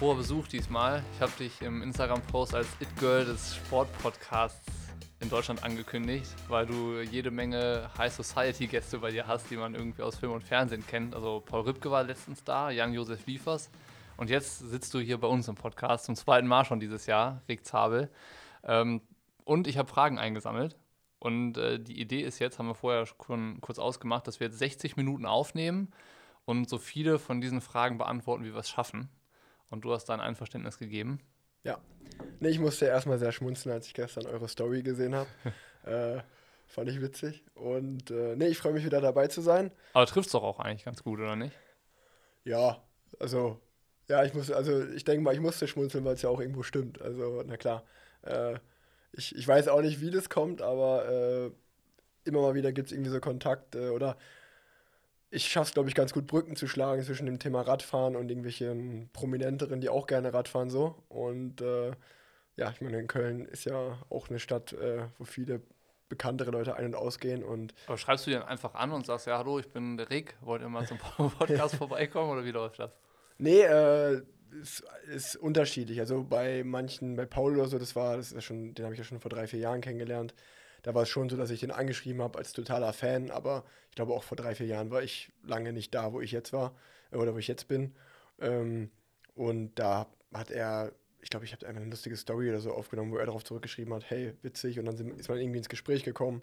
hoher Besuch diesmal. Ich habe dich im Instagram-Post als It-Girl des Sportpodcasts in Deutschland angekündigt, weil du jede Menge High Society-Gäste bei dir hast, die man irgendwie aus Film und Fernsehen kennt. Also Paul Rübke war letztens da, Jan-Josef Liefers. Und jetzt sitzt du hier bei uns im Podcast zum zweiten Mal schon dieses Jahr, Rick Zabel. Ähm, und ich habe Fragen eingesammelt. Und äh, die Idee ist jetzt, haben wir vorher schon kurz ausgemacht, dass wir jetzt 60 Minuten aufnehmen und so viele von diesen Fragen beantworten, wie wir es schaffen. Und du hast dein Einverständnis gegeben. Ja. Nee, ich musste erstmal sehr schmunzeln, als ich gestern eure Story gesehen habe. äh, fand ich witzig. Und äh, nee, ich freue mich wieder dabei zu sein. Aber trifft es doch auch eigentlich ganz gut, oder nicht? Ja, also, ja, ich muss, also ich denke mal, ich musste schmunzeln, weil es ja auch irgendwo stimmt. Also, na klar. Äh, ich, ich weiß auch nicht, wie das kommt, aber äh, immer mal wieder gibt es irgendwie so Kontakt oder ich schaffe es, glaube ich, ganz gut, Brücken zu schlagen zwischen dem Thema Radfahren und irgendwelchen Prominenteren, die auch gerne Radfahren so. Und äh, ja, ich meine, in Köln ist ja auch eine Stadt, äh, wo viele bekanntere Leute ein- und ausgehen. Und Aber schreibst du dir dann einfach an und sagst, ja, hallo, ich bin der Rick, wollt ihr mal zum Podcast vorbeikommen oder wie läuft das? nee, äh, es ist unterschiedlich. Also bei manchen, bei Paul oder so, das war, das ist ja schon, den habe ich ja schon vor drei, vier Jahren kennengelernt. Da war es schon so, dass ich den angeschrieben habe als totaler Fan, aber ich glaube auch vor drei, vier Jahren war ich lange nicht da, wo ich jetzt war äh, oder wo ich jetzt bin. Ähm, und da hat er, ich glaube, ich habe einfach eine lustige Story oder so aufgenommen, wo er darauf zurückgeschrieben hat, hey, witzig, und dann ist man irgendwie ins Gespräch gekommen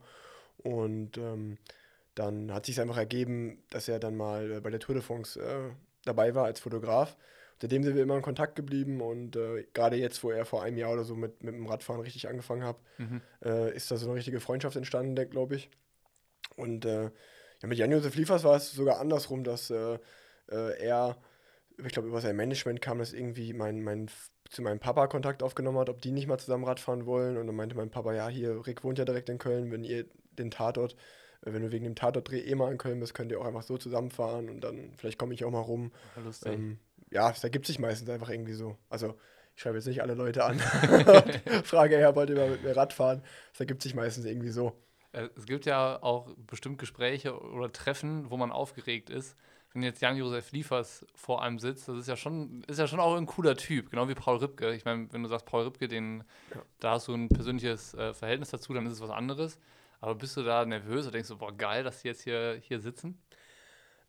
und ähm, dann hat sich einfach ergeben, dass er dann mal äh, bei der Tour de France äh, dabei war als Fotograf. Seitdem sind wir immer in Kontakt geblieben und äh, gerade jetzt, wo er vor einem Jahr oder so mit, mit dem Radfahren richtig angefangen hat, Mhm. äh, ist da so eine richtige Freundschaft entstanden, glaube ich. Und äh, ja, mit Jan-Josef Liefers war es sogar andersrum, dass äh, äh, er, ich glaube, über sein Management kam, dass irgendwie mein, mein, zu meinem Papa Kontakt aufgenommen hat, ob die nicht mal zusammen Radfahren wollen. Und dann meinte mein Papa, ja, hier, Rick wohnt ja direkt in Köln, wenn ihr den Tatort, äh, wenn du wegen dem Tatortdreh eh mal in Köln bist, könnt ihr auch einfach so zusammenfahren und dann vielleicht komme ich auch mal rum. Lustig. Ähm, ja, es ergibt sich meistens einfach irgendwie so. Also ich schreibe jetzt nicht alle Leute an frage, ja, wollt ihr mal mit mir Radfahren? Es ergibt sich meistens irgendwie so. Äh, Es gibt ja auch bestimmt Gespräche oder Treffen, wo man aufgeregt ist. Wenn jetzt Jan-Josef Liefers vor einem sitzt, das ist ja schon, ist ja schon auch ein cooler Typ, genau wie Paul Ripke. Ich meine, wenn du sagst, Paul Ripke, den, Ja. da hast du ein persönliches äh, Verhältnis dazu, dann ist es was anderes. Aber bist du da nervös oder denkst du, boah, geil, dass die jetzt hier, hier sitzen?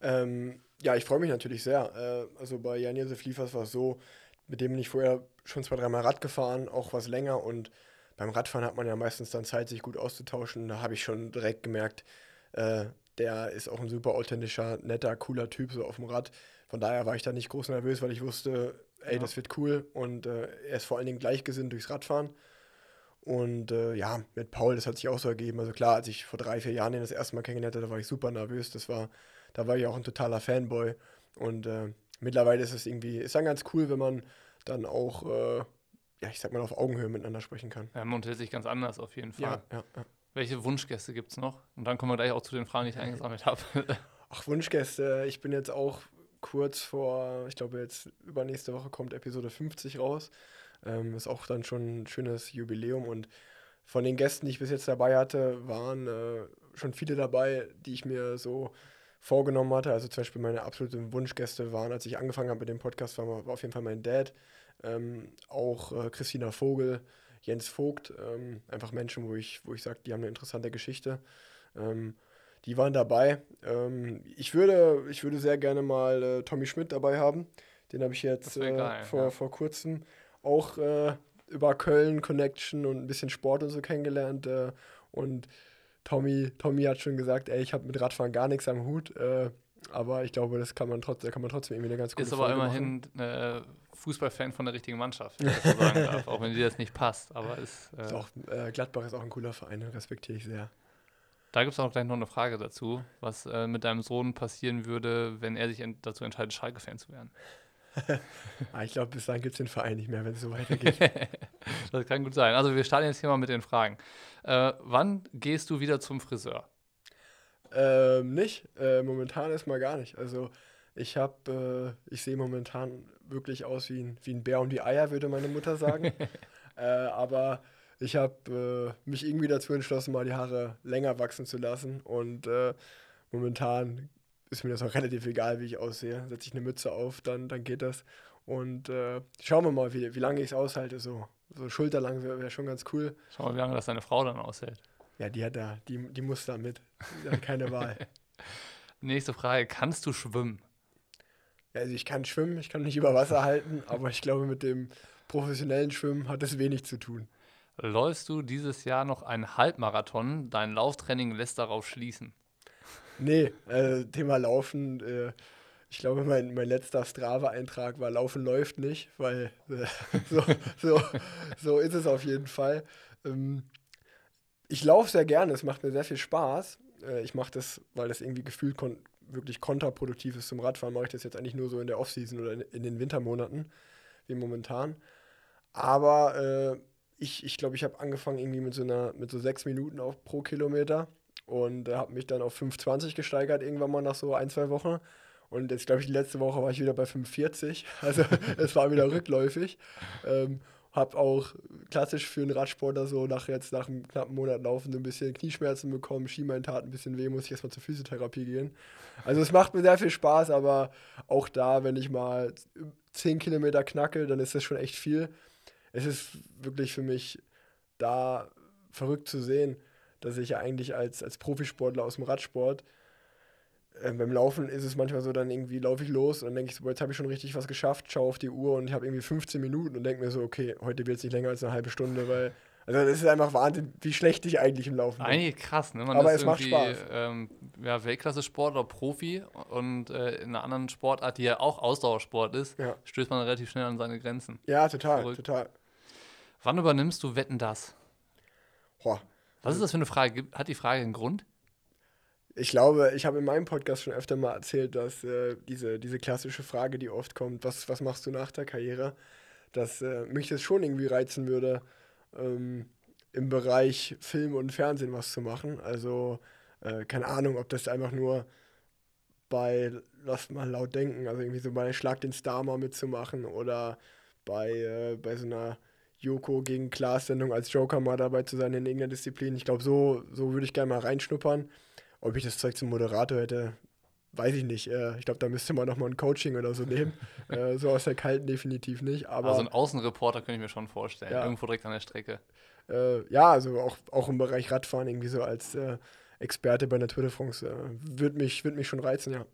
Ähm, ja, ich freue mich natürlich sehr. Äh, also bei Jan-Josef Liefers war es so, mit dem bin ich vorher schon zwei, dreimal Rad gefahren, auch was länger. Und beim Radfahren hat man ja meistens dann Zeit, sich gut auszutauschen. Da habe ich schon direkt gemerkt, äh, der ist auch ein super authentischer, netter, cooler Typ so auf dem Rad. Von daher war ich da nicht groß nervös, weil ich wusste, ey, Ja. das wird cool. Und äh, er ist vor allen Dingen gleichgesinnt durchs Radfahren. Und äh, ja, mit Paul, das hat sich auch so ergeben. Also klar, als ich vor drei, vier Jahren ihn das erste Mal kennengelernt hatte, da war ich super nervös. Das war, da war ich auch ein totaler Fanboy. Und äh, mittlerweile ist es irgendwie, ist dann ganz cool, wenn man dann auch, äh, ja, ich sag mal, auf Augenhöhe miteinander sprechen kann. Ja, man unterhält sich ganz anders auf jeden Fall. Ja, ja, ja. Welche Wunschgäste gibt es noch? Und dann kommen wir gleich auch zu den Fragen, die ich eingesammelt habe. Ach, Wunschgäste, ich bin jetzt auch kurz vor, ich glaube jetzt übernächste Woche kommt Episode 50 raus. Ähm, ist auch dann schon ein schönes Jubiläum und von den Gästen, die ich bis jetzt dabei hatte, waren äh, schon viele dabei, die ich mir so vorgenommen hatte. Also zum Beispiel meine absoluten Wunschgäste waren, als ich angefangen habe mit dem Podcast, war, auf jeden Fall mein Dad, ähm, auch äh, Christina Vogel, Jens Vogt, ähm, einfach Menschen, wo ich, wo ich sage, die haben eine interessante Geschichte. Ähm, die waren dabei. Ähm, ich, würde, ich würde sehr gerne mal äh, Tommy Schmidt dabei haben. Den habe ich jetzt äh, geil, vor, ja. vor kurzem auch äh, über Köln Connection und ein bisschen Sport und so kennengelernt. Äh, und Tommy, Tommy hat schon gesagt, ey, ich habe mit Radfahren gar nichts am Hut. Äh, aber ich glaube, das kann man trotzdem, kann man trotzdem irgendwie eine ganz gute Ist aber Folge immerhin äh, Fußballfan von der richtigen Mannschaft, wenn ich das so sagen darf, auch wenn dir das nicht passt. Aber ist, äh, Ist auch, äh, Gladbach ist auch ein cooler Verein, den respektiere ich sehr. da gibt es auch gleich noch eine Frage dazu, was äh, mit deinem Sohn passieren würde, wenn er sich en dazu entscheidet, Schalke-Fan zu werden. Ah, ich glaube, bis dahin gibt es den Verein nicht mehr, wenn es so weitergeht. das kann gut sein. Also wir starten jetzt hier mal mit den Fragen. Äh, wann gehst du wieder zum Friseur? Ähm, nicht. Äh, momentan erstmal gar nicht. Also ich habe, äh, ich sehe momentan wirklich aus wie ein, wie ein Bär und die Eier, würde meine Mutter sagen. äh, aber ich habe äh, mich irgendwie dazu entschlossen, mal die Haare länger wachsen zu lassen. Und äh, momentan ist mir das auch relativ egal, wie ich aussehe. Setze ich eine Mütze auf, dann, dann geht das. Und äh, schauen wir mal, wie, wie lange ich es aushalte. So, so schulterlang wäre wär schon ganz cool. Schau mal, wie lange das deine Frau dann aushält. Ja, die hat da, die, die muss da mit. Die hat keine Wahl. Nächste Frage: Kannst du schwimmen? Ja, also ich kann schwimmen, ich kann nicht über Wasser halten, aber ich glaube, mit dem professionellen Schwimmen hat es wenig zu tun. Läufst du dieses Jahr noch einen Halbmarathon? Dein Lauftraining lässt darauf schließen. Nee, äh, Thema Laufen. Äh, ich glaube, mein, mein letzter Strava-Eintrag war Laufen läuft nicht, weil äh, so, so, so ist es auf jeden Fall. Ähm, ich laufe sehr gerne, es macht mir sehr viel Spaß. Äh, ich mache das, weil das irgendwie gefühlt kon wirklich kontraproduktiv ist zum Radfahren, mache ich das jetzt eigentlich nur so in der Offseason oder in, in den Wintermonaten, wie momentan. Aber äh, ich, ich glaube, ich habe angefangen irgendwie mit so einer, mit so sechs Minuten auf pro Kilometer und äh, habe mich dann auf 5,20 gesteigert irgendwann mal nach so ein, zwei Wochen. Und jetzt glaube ich, die letzte Woche war ich wieder bei 45. Also es war wieder rückläufig. Ähm, habe auch klassisch für einen Radsportler so nach jetzt nach einem knappen Monat Laufen so ein bisschen Knieschmerzen bekommen, Schienbein tat ein bisschen weh, muss ich erstmal zur Physiotherapie gehen. Also es macht mir sehr viel Spaß, aber auch da, wenn ich mal 10 Kilometer knacke, dann ist das schon echt viel. Es ist wirklich für mich da verrückt zu sehen, dass ich ja eigentlich als, als Profisportler aus dem Radsport äh, beim Laufen ist es manchmal so, dann irgendwie laufe ich los und dann denke ich so, jetzt habe ich schon richtig was geschafft, schaue auf die Uhr und ich habe irgendwie 15 Minuten und denke mir so, okay, heute wird es nicht länger als eine halbe Stunde, weil also das ist einfach Wahnsinn, wie schlecht ich eigentlich im Laufen bin. Eigentlich krass, ne? Man Aber es macht Spaß. Ähm, ja, Weltklasse-Sport oder Profi und äh, in einer anderen Sportart, die ja auch Ausdauersport ist, ja. stößt man relativ schnell an seine Grenzen. Ja, total, Verrückt. total. Wann übernimmst du Wetten das? Boah. Was ist das für eine Frage? Hat die Frage einen Grund? Ich glaube, ich habe in meinem Podcast schon öfter mal erzählt, dass äh, diese, diese klassische Frage, die oft kommt, was, was machst du nach der Karriere, dass äh, mich das schon irgendwie reizen würde, ähm, im Bereich Film und Fernsehen was zu machen. Also, äh, keine Ahnung, ob das einfach nur bei, lasst mal laut denken, also irgendwie so bei Schlag den Star mal mitzumachen oder bei, äh, bei so einer Joko gegen Klaas-Sendung als Joker mal dabei zu sein in irgendeiner Disziplin. Ich glaube, so, so würde ich gerne mal reinschnuppern. Ob ich das Zeug zum Moderator hätte, weiß ich nicht. Äh, ich glaube, da müsste man nochmal ein Coaching oder so nehmen. äh, so aus der Kalten definitiv nicht. Aber, also ein Außenreporter könnte ich mir schon vorstellen. Ja. Irgendwo direkt an der Strecke. Äh, ja, also auch, auch im Bereich Radfahren irgendwie so als äh, Experte bei der Tour de France äh, würde mich, würd mich schon reizen, ja.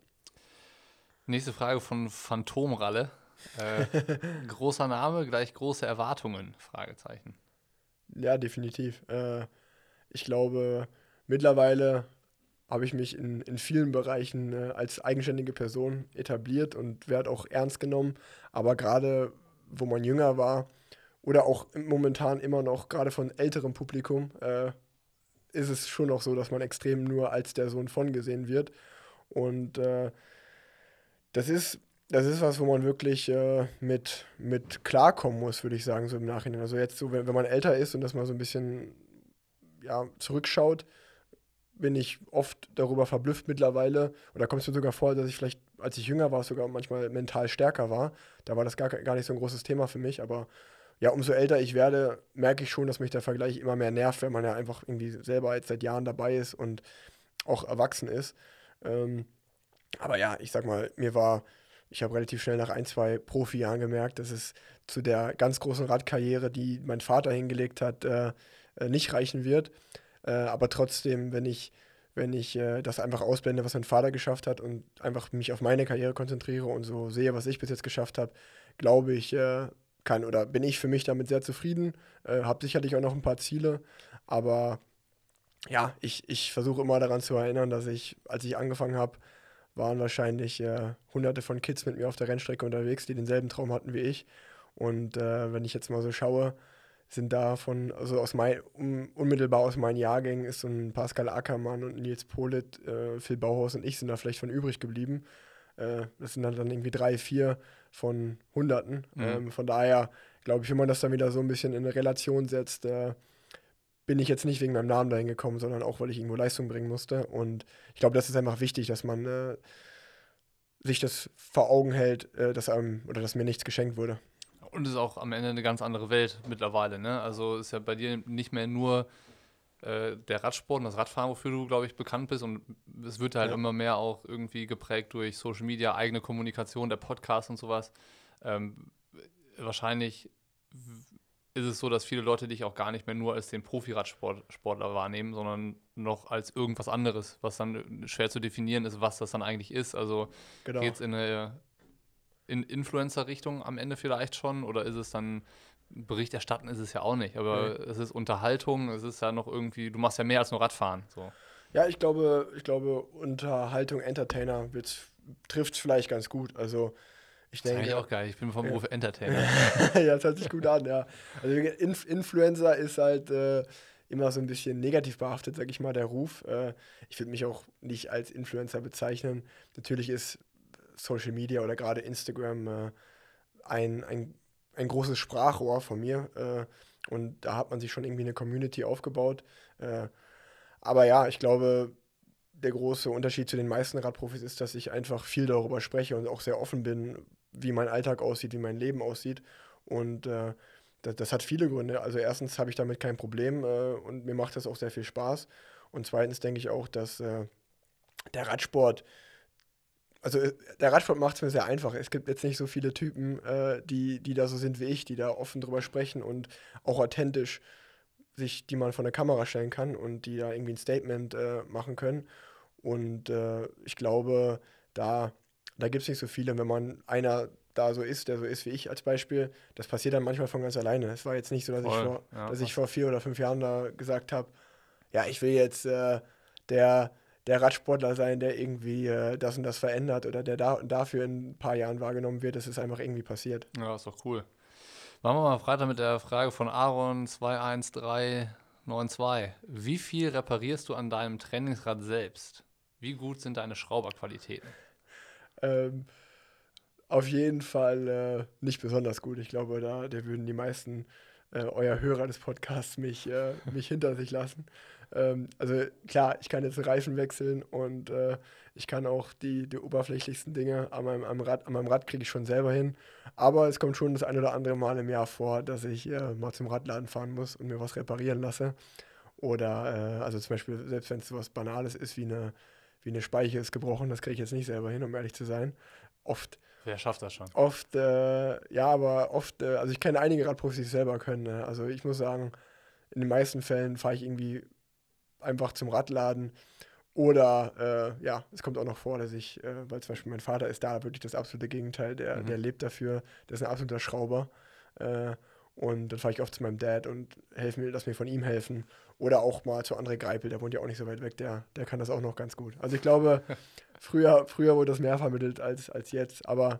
Nächste Frage von Phantomralle. Äh, großer Name, gleich große Erwartungen? Fragezeichen. Ja, definitiv. ich glaube, mittlerweile habe ich mich in, in vielen Bereichen äh, als eigenständige Person etabliert und werde auch ernst genommen. Aber gerade, wo man jünger war oder auch momentan immer noch, gerade von älterem Publikum, äh, ist es schon noch so, dass man extrem nur als der Sohn von gesehen wird. Und äh, das ist das ist was, wo man wirklich äh, mit, mit klarkommen muss, würde ich sagen, so im Nachhinein. Also jetzt so, wenn, wenn man älter ist und das mal so ein bisschen ja, zurückschaut, bin ich oft darüber verblüfft mittlerweile. Oder kommt es mir sogar vor, dass ich vielleicht, als ich jünger war, sogar manchmal mental stärker war. Da war das gar, gar nicht so ein großes Thema für mich. Aber ja, umso älter ich werde, merke ich schon, dass mich der Vergleich immer mehr nervt, wenn man ja einfach irgendwie selber jetzt seit Jahren dabei ist und auch erwachsen ist. Ähm, aber ja, ich sag mal, mir war, ich habe relativ schnell nach ein, zwei Profi-Jahren gemerkt, dass es zu der ganz großen Radkarriere, die mein Vater hingelegt hat, äh, äh nicht reichen wird. Äh, aber trotzdem, wenn ich, wenn ich äh, das einfach ausblende, was mein Vater geschafft hat und einfach mich auf meine Karriere konzentriere und so sehe, was ich bis jetzt geschafft habe, glaube ich, äh, kann oder bin ich für mich damit sehr zufrieden. Äh, habe sicherlich auch noch ein paar Ziele, aber ja, ich, ich versuche immer daran zu erinnern, dass ich, als ich angefangen habe, waren wahrscheinlich äh, hunderte von Kids mit mir auf der Rennstrecke unterwegs, die denselben Traum hatten wie ich. Und äh, wenn ich jetzt mal so schaue, sind davon, also aus mein, um, unmittelbar aus meinen Jahrgängen ist so ein Pascal Ackermann und Nils Polit, äh, Phil Bauhaus und ich sind da vielleicht von übrig geblieben. Äh, das sind dann, dann irgendwie drei, vier von Hunderten. Mhm. Ähm, von daher glaube ich, wenn man das dann wieder so ein bisschen in eine Relation setzt, äh, bin ich jetzt nicht wegen meinem Namen dahin gekommen, sondern auch, weil ich irgendwo Leistung bringen musste. Und ich glaube, das ist einfach wichtig, dass man äh, sich das vor Augen hält, äh, dass einem oder dass mir nichts geschenkt wurde. Und es ist auch am Ende eine ganz andere Welt mittlerweile. Ne? Also ist ja bei dir nicht mehr nur äh, der Radsport und das Radfahren, wofür du, glaube ich, bekannt bist. Und es wird halt ja. immer mehr auch irgendwie geprägt durch Social Media, eigene Kommunikation, der Podcast und sowas. Ähm, wahrscheinlich ist es so, dass viele Leute dich auch gar nicht mehr nur als den Profi-Radsportler wahrnehmen, sondern noch als irgendwas anderes, was dann schwer zu definieren ist, was das dann eigentlich ist. Also genau. geht es in eine in Influencer-Richtung am Ende vielleicht schon oder ist es dann Bericht erstatten ist es ja auch nicht, aber nee. es ist Unterhaltung, es ist ja noch irgendwie, du machst ja mehr als nur Radfahren. So. Ja, ich glaube, ich glaube, Unterhaltung, Entertainer trifft es vielleicht ganz gut. Also ich denke. Das ist auch geil, ich bin vom Beruf Entertainer. ja, das hört sich gut an, ja. Also Inf Influencer ist halt äh, immer so ein bisschen negativ behaftet, sag ich mal, der Ruf. Äh, ich würde mich auch nicht als Influencer bezeichnen. Natürlich ist Social Media oder gerade Instagram äh, ein, ein, ein großes Sprachrohr von mir. Äh, und da hat man sich schon irgendwie eine Community aufgebaut. Äh, aber ja, ich glaube, der große Unterschied zu den meisten Radprofis ist, dass ich einfach viel darüber spreche und auch sehr offen bin, wie mein Alltag aussieht, wie mein Leben aussieht. Und äh, das, das, hat viele Gründe. Also erstens habe ich damit kein Problem äh, und mir macht das auch sehr viel Spaß. Und zweitens denke ich auch, dass äh, der Radsport, also äh, der Radsport macht es mir sehr einfach. Es gibt jetzt nicht so viele Typen, äh, die, die da so sind wie ich, die da offen drüber sprechen und auch authentisch sich, die man vor der Kamera stellen kann und die da irgendwie ein Statement äh, machen können. Und ich glaube, da da gibt es nicht so viele. Wenn man einer da so ist, der so ist wie ich als Beispiel, das passiert dann manchmal von ganz alleine. Es war jetzt nicht so, dass, Voll. ich vor, ja, dass ich vor vier oder fünf Jahren da gesagt habe, ja, ich will jetzt äh, der, der Radsportler sein, der irgendwie äh, das und das verändert oder der da, dafür in ein paar Jahren wahrgenommen wird. Das ist einfach irgendwie passiert. Ja, ist doch cool. Machen wir mal weiter mit der Frage von Aaron 21392. Wie viel reparierst du an deinem Trainingsrad selbst? Wie gut sind deine Schrauberqualitäten? Ähm, auf jeden Fall äh, nicht besonders gut. Ich glaube, da, da würden die meisten äh, euer Hörer des Podcasts mich, äh, mich hinter sich lassen. Ähm, also klar, ich kann jetzt Reifen wechseln und äh, ich kann auch die, die oberflächlichsten Dinge an meinem, am Rad, an meinem Rad kriege ich schon selber hin. Aber es kommt schon das ein oder andere Mal im Jahr vor, dass ich äh, mal zum Radladen fahren muss und mir was reparieren lasse. Oder äh, also zum Beispiel, selbst wenn es so was Banales ist wie eine wie eine Speiche ist gebrochen, das kriege ich jetzt nicht selber hin, um ehrlich zu sein. Oft. Wer schafft das schon? Oft, äh, ja, aber oft, äh, also ich kenne einige Radprofis, die es selber können. Ne? Also ich muss sagen, in den meisten Fällen fahre ich irgendwie einfach zum Radladen. Oder äh, ja, es kommt auch noch vor, dass ich, äh, weil zum Beispiel mein Vater ist da wirklich das absolute Gegenteil, der, mhm. der lebt dafür, der ist ein absoluter Schrauber. Und dann fahre ich oft zu meinem Dad und helfe mir, lass mir von ihm helfen. Oder auch mal zu André Greipel, der wohnt ja auch nicht so weit weg, der, der kann das auch noch ganz gut. Also ich glaube, früher, früher wurde das mehr vermittelt als, als jetzt. Aber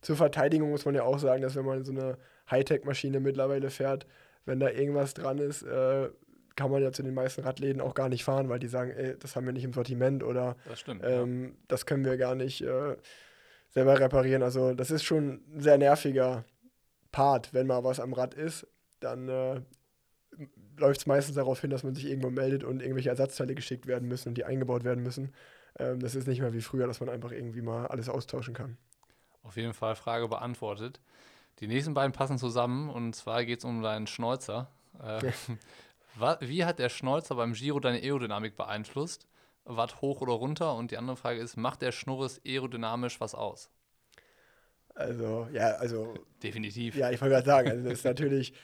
zur Verteidigung muss man ja auch sagen, dass wenn man so eine Hightech-Maschine mittlerweile fährt, wenn da irgendwas dran ist, äh, kann man ja zu den meisten Radläden auch gar nicht fahren, weil die sagen, ey, das haben wir nicht im Sortiment oder das, stimmt, ähm, ja. das können wir gar nicht äh, selber reparieren. Also das ist schon ein sehr nerviger Part, wenn mal was am Rad ist, dann äh, läuft es meistens darauf hin, dass man sich irgendwo meldet und irgendwelche Ersatzteile geschickt werden müssen und die eingebaut werden müssen. Ähm, das ist nicht mehr wie früher, dass man einfach irgendwie mal alles austauschen kann. Auf jeden Fall Frage beantwortet. Die nächsten beiden passen zusammen und zwar geht es um deinen Schnäuzer. Äh, wie hat der Schnäuzer beim Giro deine Aerodynamik beeinflusst? Watt hoch oder runter? Und die andere Frage ist, macht der Schnurres aerodynamisch was aus? Also, ja, also. Definitiv. Ja, ich wollte gerade sagen, also das ist natürlich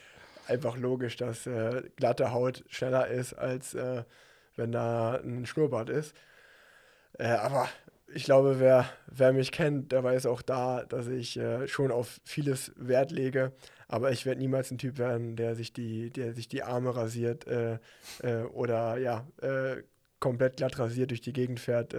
einfach logisch, dass äh, glatte Haut schneller ist, als äh, wenn da ein Schnurrbart ist. Äh, aber ich glaube, wer, wer mich kennt, der weiß auch da, dass ich äh, schon auf vieles Wert lege. Aber ich werde niemals ein Typ werden, der sich die, der sich die Arme rasiert äh, äh, oder ja, komplett glatt rasiert durch die Gegend fährt.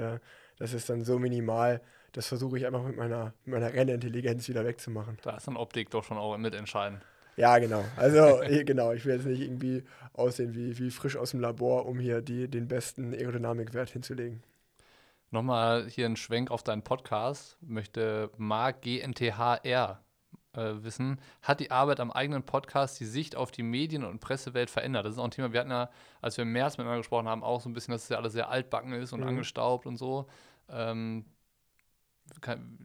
das ist dann so minimal das versuche ich einfach mit meiner, mit meiner Rennintelligenz wieder wegzumachen. Da ist dann Optik doch schon auch mitentscheidend. Ja, genau. Also, genau, ich will jetzt nicht irgendwie aussehen wie, wie frisch aus dem Labor, um hier die, den besten Aerodynamikwert hinzulegen. Nochmal hier ein Schwenk auf deinen Podcast. Möchte Marc GNTHR äh, wissen, hat die Arbeit am eigenen Podcast die Sicht auf die Medien- und Pressewelt verändert? Das ist auch ein Thema, wir hatten ja, als wir im März miteinander gesprochen haben, auch so ein bisschen, dass es ja alles sehr altbacken ist und mhm. angestaubt und so. Ähm,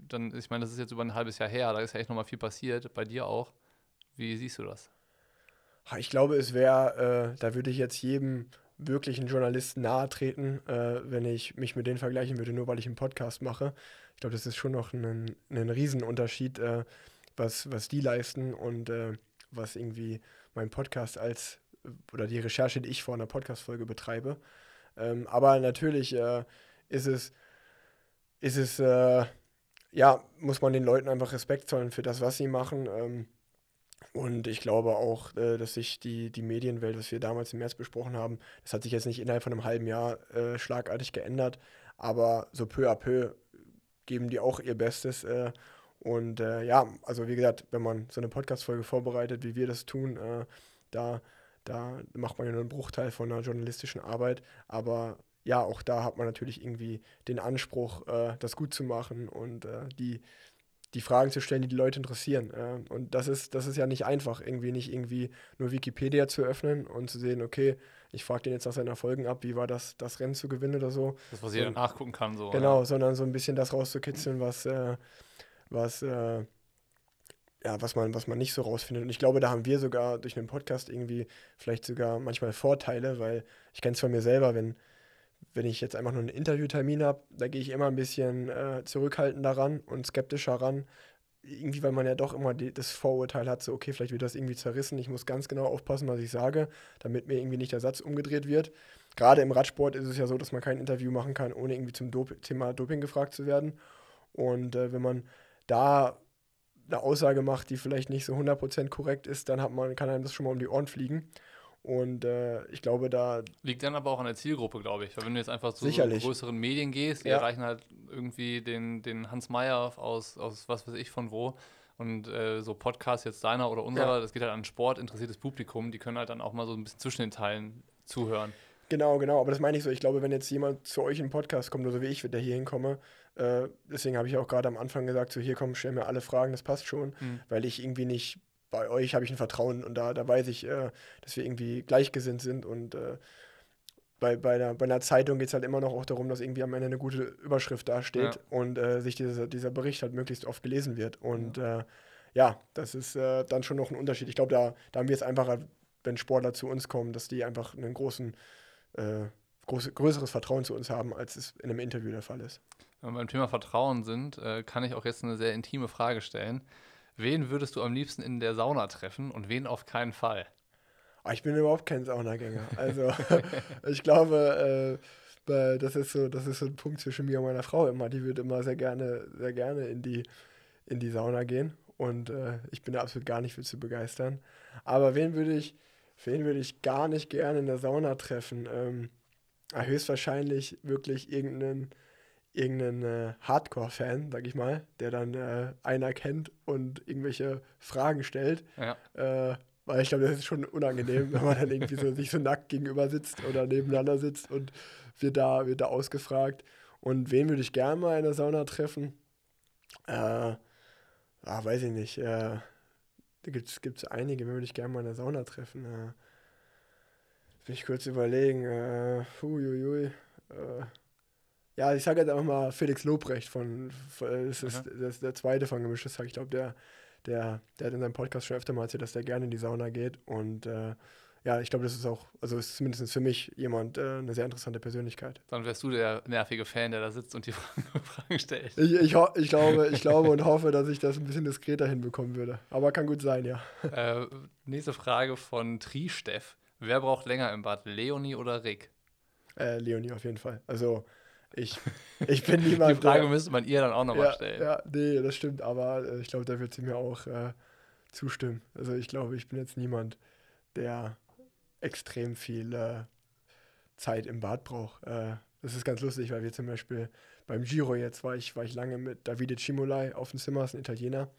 dann, ich meine, das ist jetzt über ein halbes Jahr her, da ist ja echt nochmal viel passiert, bei dir auch. Wie siehst du das? Ich glaube, es wäre, äh, da würde ich jetzt jedem wirklichen Journalisten nahe treten, äh, wenn ich mich mit denen vergleichen würde, nur weil ich einen Podcast mache. Ich glaube, das ist schon noch ein, ein Riesenunterschied, äh, was, was die leisten und äh, was irgendwie mein Podcast als oder die Recherche, die ich vor einer Podcast-Folge betreibe. Ähm, aber natürlich äh, ist es, ist es, äh, ja, muss man den Leuten einfach Respekt zollen für das, was sie machen. Ähm, und ich glaube auch, äh, dass sich die, die Medienwelt, was wir damals im März besprochen haben, das hat sich jetzt nicht innerhalb von einem halben Jahr äh, schlagartig geändert, aber so peu à peu geben die auch ihr Bestes. Äh, und äh, ja, also wie gesagt, wenn man so eine Podcast-Folge vorbereitet, wie wir das tun, äh, da, da macht man ja nur einen Bruchteil von einer journalistischen Arbeit, aber ja, auch da hat man natürlich irgendwie den Anspruch, äh, das gut zu machen und die die Fragen zu stellen, die die Leute interessieren. Äh, und das ist, das ist ja nicht einfach, irgendwie nicht irgendwie nur Wikipedia zu öffnen und zu sehen, okay, ich frage den jetzt nach seinen Erfolgen ab, wie war das, das Rennen zu gewinnen oder so. Das, was jeder nachgucken kann, so. Genau, ja. sondern so ein bisschen das rauszukitzeln, was, äh, was, äh, ja, was man, was man nicht so rausfindet. Und ich glaube, da haben wir sogar durch einen Podcast irgendwie vielleicht sogar manchmal Vorteile, weil ich kenne es von mir selber, wenn wenn ich jetzt einfach nur einen Interviewtermin habe, da gehe ich immer ein bisschen äh, zurückhaltender ran und skeptischer ran. Irgendwie, weil man ja doch immer die, das Vorurteil hat, so, okay, vielleicht wird das irgendwie zerrissen. Ich muss ganz genau aufpassen, was ich sage, damit mir irgendwie nicht der Satz umgedreht wird. Gerade im Radsport ist es ja so, dass man kein Interview machen kann, ohne irgendwie zum Dop Thema Doping gefragt zu werden. Und äh, wenn man da eine Aussage macht, die vielleicht nicht so 100% korrekt ist, dann hat man, kann einem das schon mal um die Ohren fliegen. Und äh, ich glaube, da. Liegt dann aber auch an der Zielgruppe, glaube ich. Weil wenn du jetzt einfach zu sicherlich. größeren Medien gehst, die ja. erreichen halt irgendwie den, den Hans Meyer aus, aus was weiß ich von wo. Und äh, so Podcasts jetzt deiner oder unserer, ja. das geht halt an Sport interessiertes Publikum, die können halt dann auch mal so ein bisschen zwischen den Teilen zuhören. Genau, genau. Aber das meine ich so. Ich glaube, wenn jetzt jemand zu euch in den Podcast kommt, oder so wie ich, der hier hinkomme, äh, deswegen habe ich auch gerade am Anfang gesagt, so hier komm, stell mir alle Fragen, das passt schon, mhm. weil ich irgendwie nicht bei euch habe ich ein Vertrauen und da, da weiß ich, äh, dass wir irgendwie gleichgesinnt sind und äh, bei, bei, einer, bei einer Zeitung geht es halt immer noch auch darum, dass irgendwie am Ende eine gute Überschrift dasteht ja. und äh, sich dieser, dieser Bericht halt möglichst oft gelesen wird. Und ja, äh, ja das ist äh, dann schon noch ein Unterschied. Ich glaube, da, da haben wir es einfacher, wenn Sportler zu uns kommen, dass die einfach einen großen, äh, groß, größeres Vertrauen zu uns haben, als es in einem Interview der Fall ist. Wenn wir beim Thema Vertrauen sind, kann ich auch jetzt eine sehr intime Frage stellen. Wen würdest du am liebsten in der Sauna treffen und wen auf keinen Fall? Oh, ich bin überhaupt kein Saunagänger. Also ich glaube, äh, das ist so, das ist so ein Punkt zwischen mir und meiner Frau immer. Die würde immer sehr gerne, sehr gerne in die, in die Sauna gehen. Und äh, ich bin da absolut gar nicht für zu begeistern. Aber wen würde ich, wen würde ich gar nicht gerne in der Sauna treffen? Ähm, höchstwahrscheinlich wirklich irgendeinen irgendeinen äh, Hardcore-Fan, sag ich mal, der dann äh, einer kennt und irgendwelche Fragen stellt. Ja. Äh, weil ich glaube, das ist schon unangenehm, wenn man dann irgendwie so, sich so nackt gegenüber sitzt oder nebeneinander sitzt und wird da, wird da ausgefragt. Und wen würde ich gerne mal in der Sauna treffen? Äh, ah, weiß ich nicht. Äh, da gibt es einige, wen würde ich gerne mal in der Sauna treffen? Äh, will ich kurz überlegen. Äh, huiuiui. Äh, ja, ich sage jetzt einfach mal Felix Lobrecht von, von das ist das ist der zweite von Gemischtes Hack. Ich glaube, der, der, der hat in seinem Podcast schon öfter mal erzählt, dass der gerne in die Sauna geht. Und äh, ja, ich glaube, das ist auch, also ist zumindest für mich jemand, äh, eine sehr interessante Persönlichkeit. Dann wärst du der nervige Fan, der da sitzt und die Fragen, stellt. Ich, ich, ich, glaube, ich glaube und hoffe, dass ich das ein bisschen diskreter hinbekommen würde. Aber kann gut sein, ja. Äh, nächste Frage von Triesteff. Wer braucht länger im Bad, Leonie oder Rick? Äh, Leonie auf jeden Fall. Also ich, ich bin niemand. Die Frage der, müsste man ihr dann auch nochmal ja, stellen. Ja, nee, das stimmt, aber äh, ich glaube, da wird sie mir auch äh, zustimmen. Also ich glaube, ich bin jetzt niemand, der extrem viel äh, Zeit im Bad braucht. Äh, das ist ganz lustig, weil wir zum Beispiel beim Giro jetzt war ich, war ich lange mit Davide Cimolai auf dem Zimmer, ist ein Italiener.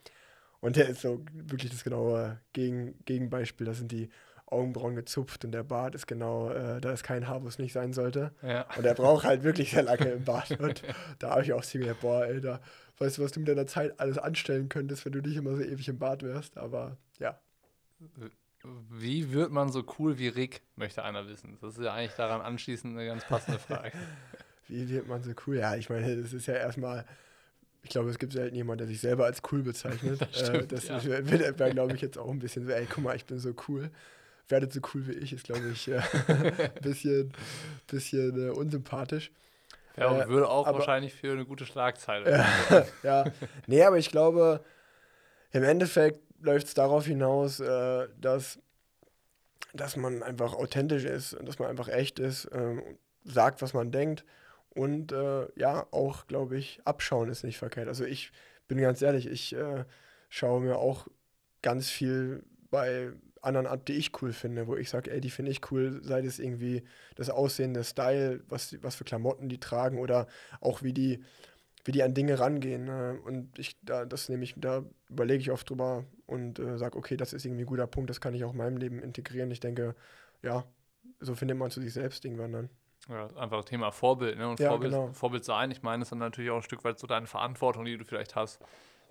Und der ist so wirklich das genaue Gegen, Gegenbeispiel. Das sind die Augenbrauen gezupft und der Bart ist genau, äh, da ist kein Haar, wo es nicht sein sollte. Ja. Und er braucht halt wirklich sehr lange im Bart. Und da habe ich auch ziemlich, boah, ey, da, weißt du, was du mit deiner Zeit alles anstellen könntest, wenn du nicht immer so ewig im Bart wärst. Aber ja. Wie wird man so cool wie Rick, möchte einer wissen. Das ist ja eigentlich daran anschließend eine ganz passende Frage. wie wird man so cool? Ja, ich meine, das ist ja erstmal ich glaube, es gibt selten jemanden, der sich selber als cool bezeichnet. Das, stimmt, äh, das ja. wäre, glaube ich, jetzt auch ein bisschen so, ey, guck mal, ich bin so cool werdet so cool wie ich, ist, glaube ich, ein äh, bisschen, bisschen äh, unsympathisch. Ja, äh, würde auch aber, wahrscheinlich für eine gute Schlagzeile. ja, nee, aber ich glaube, Im Endeffekt läuft es darauf hinaus, äh, dass, dass man einfach authentisch ist und dass man einfach echt ist, äh, sagt, was man denkt und äh, ja, auch, glaube ich, abschauen ist nicht verkehrt. Also ich bin ganz ehrlich, ich äh, schaue mir auch ganz viel bei anderen ab, die ich cool finde, wo ich sage, ey, die finde ich cool, sei es irgendwie das Aussehen, der Style, was, was für Klamotten die tragen oder auch wie die, wie die an Dinge rangehen. Ne? Und ich, da, das nehme ich, da überlege ich oft drüber und äh, sage, okay, das ist irgendwie ein guter Punkt, das kann ich auch in meinem Leben integrieren. Ich denke, ja, so findet man zu sich selbst irgendwann dann. Ja, einfach Thema Vorbild, ne? Und Ja, Vorbild, genau. Vorbild sein, ich meine, ist dann natürlich auch ein Stück weit so deine Verantwortung, die du vielleicht hast,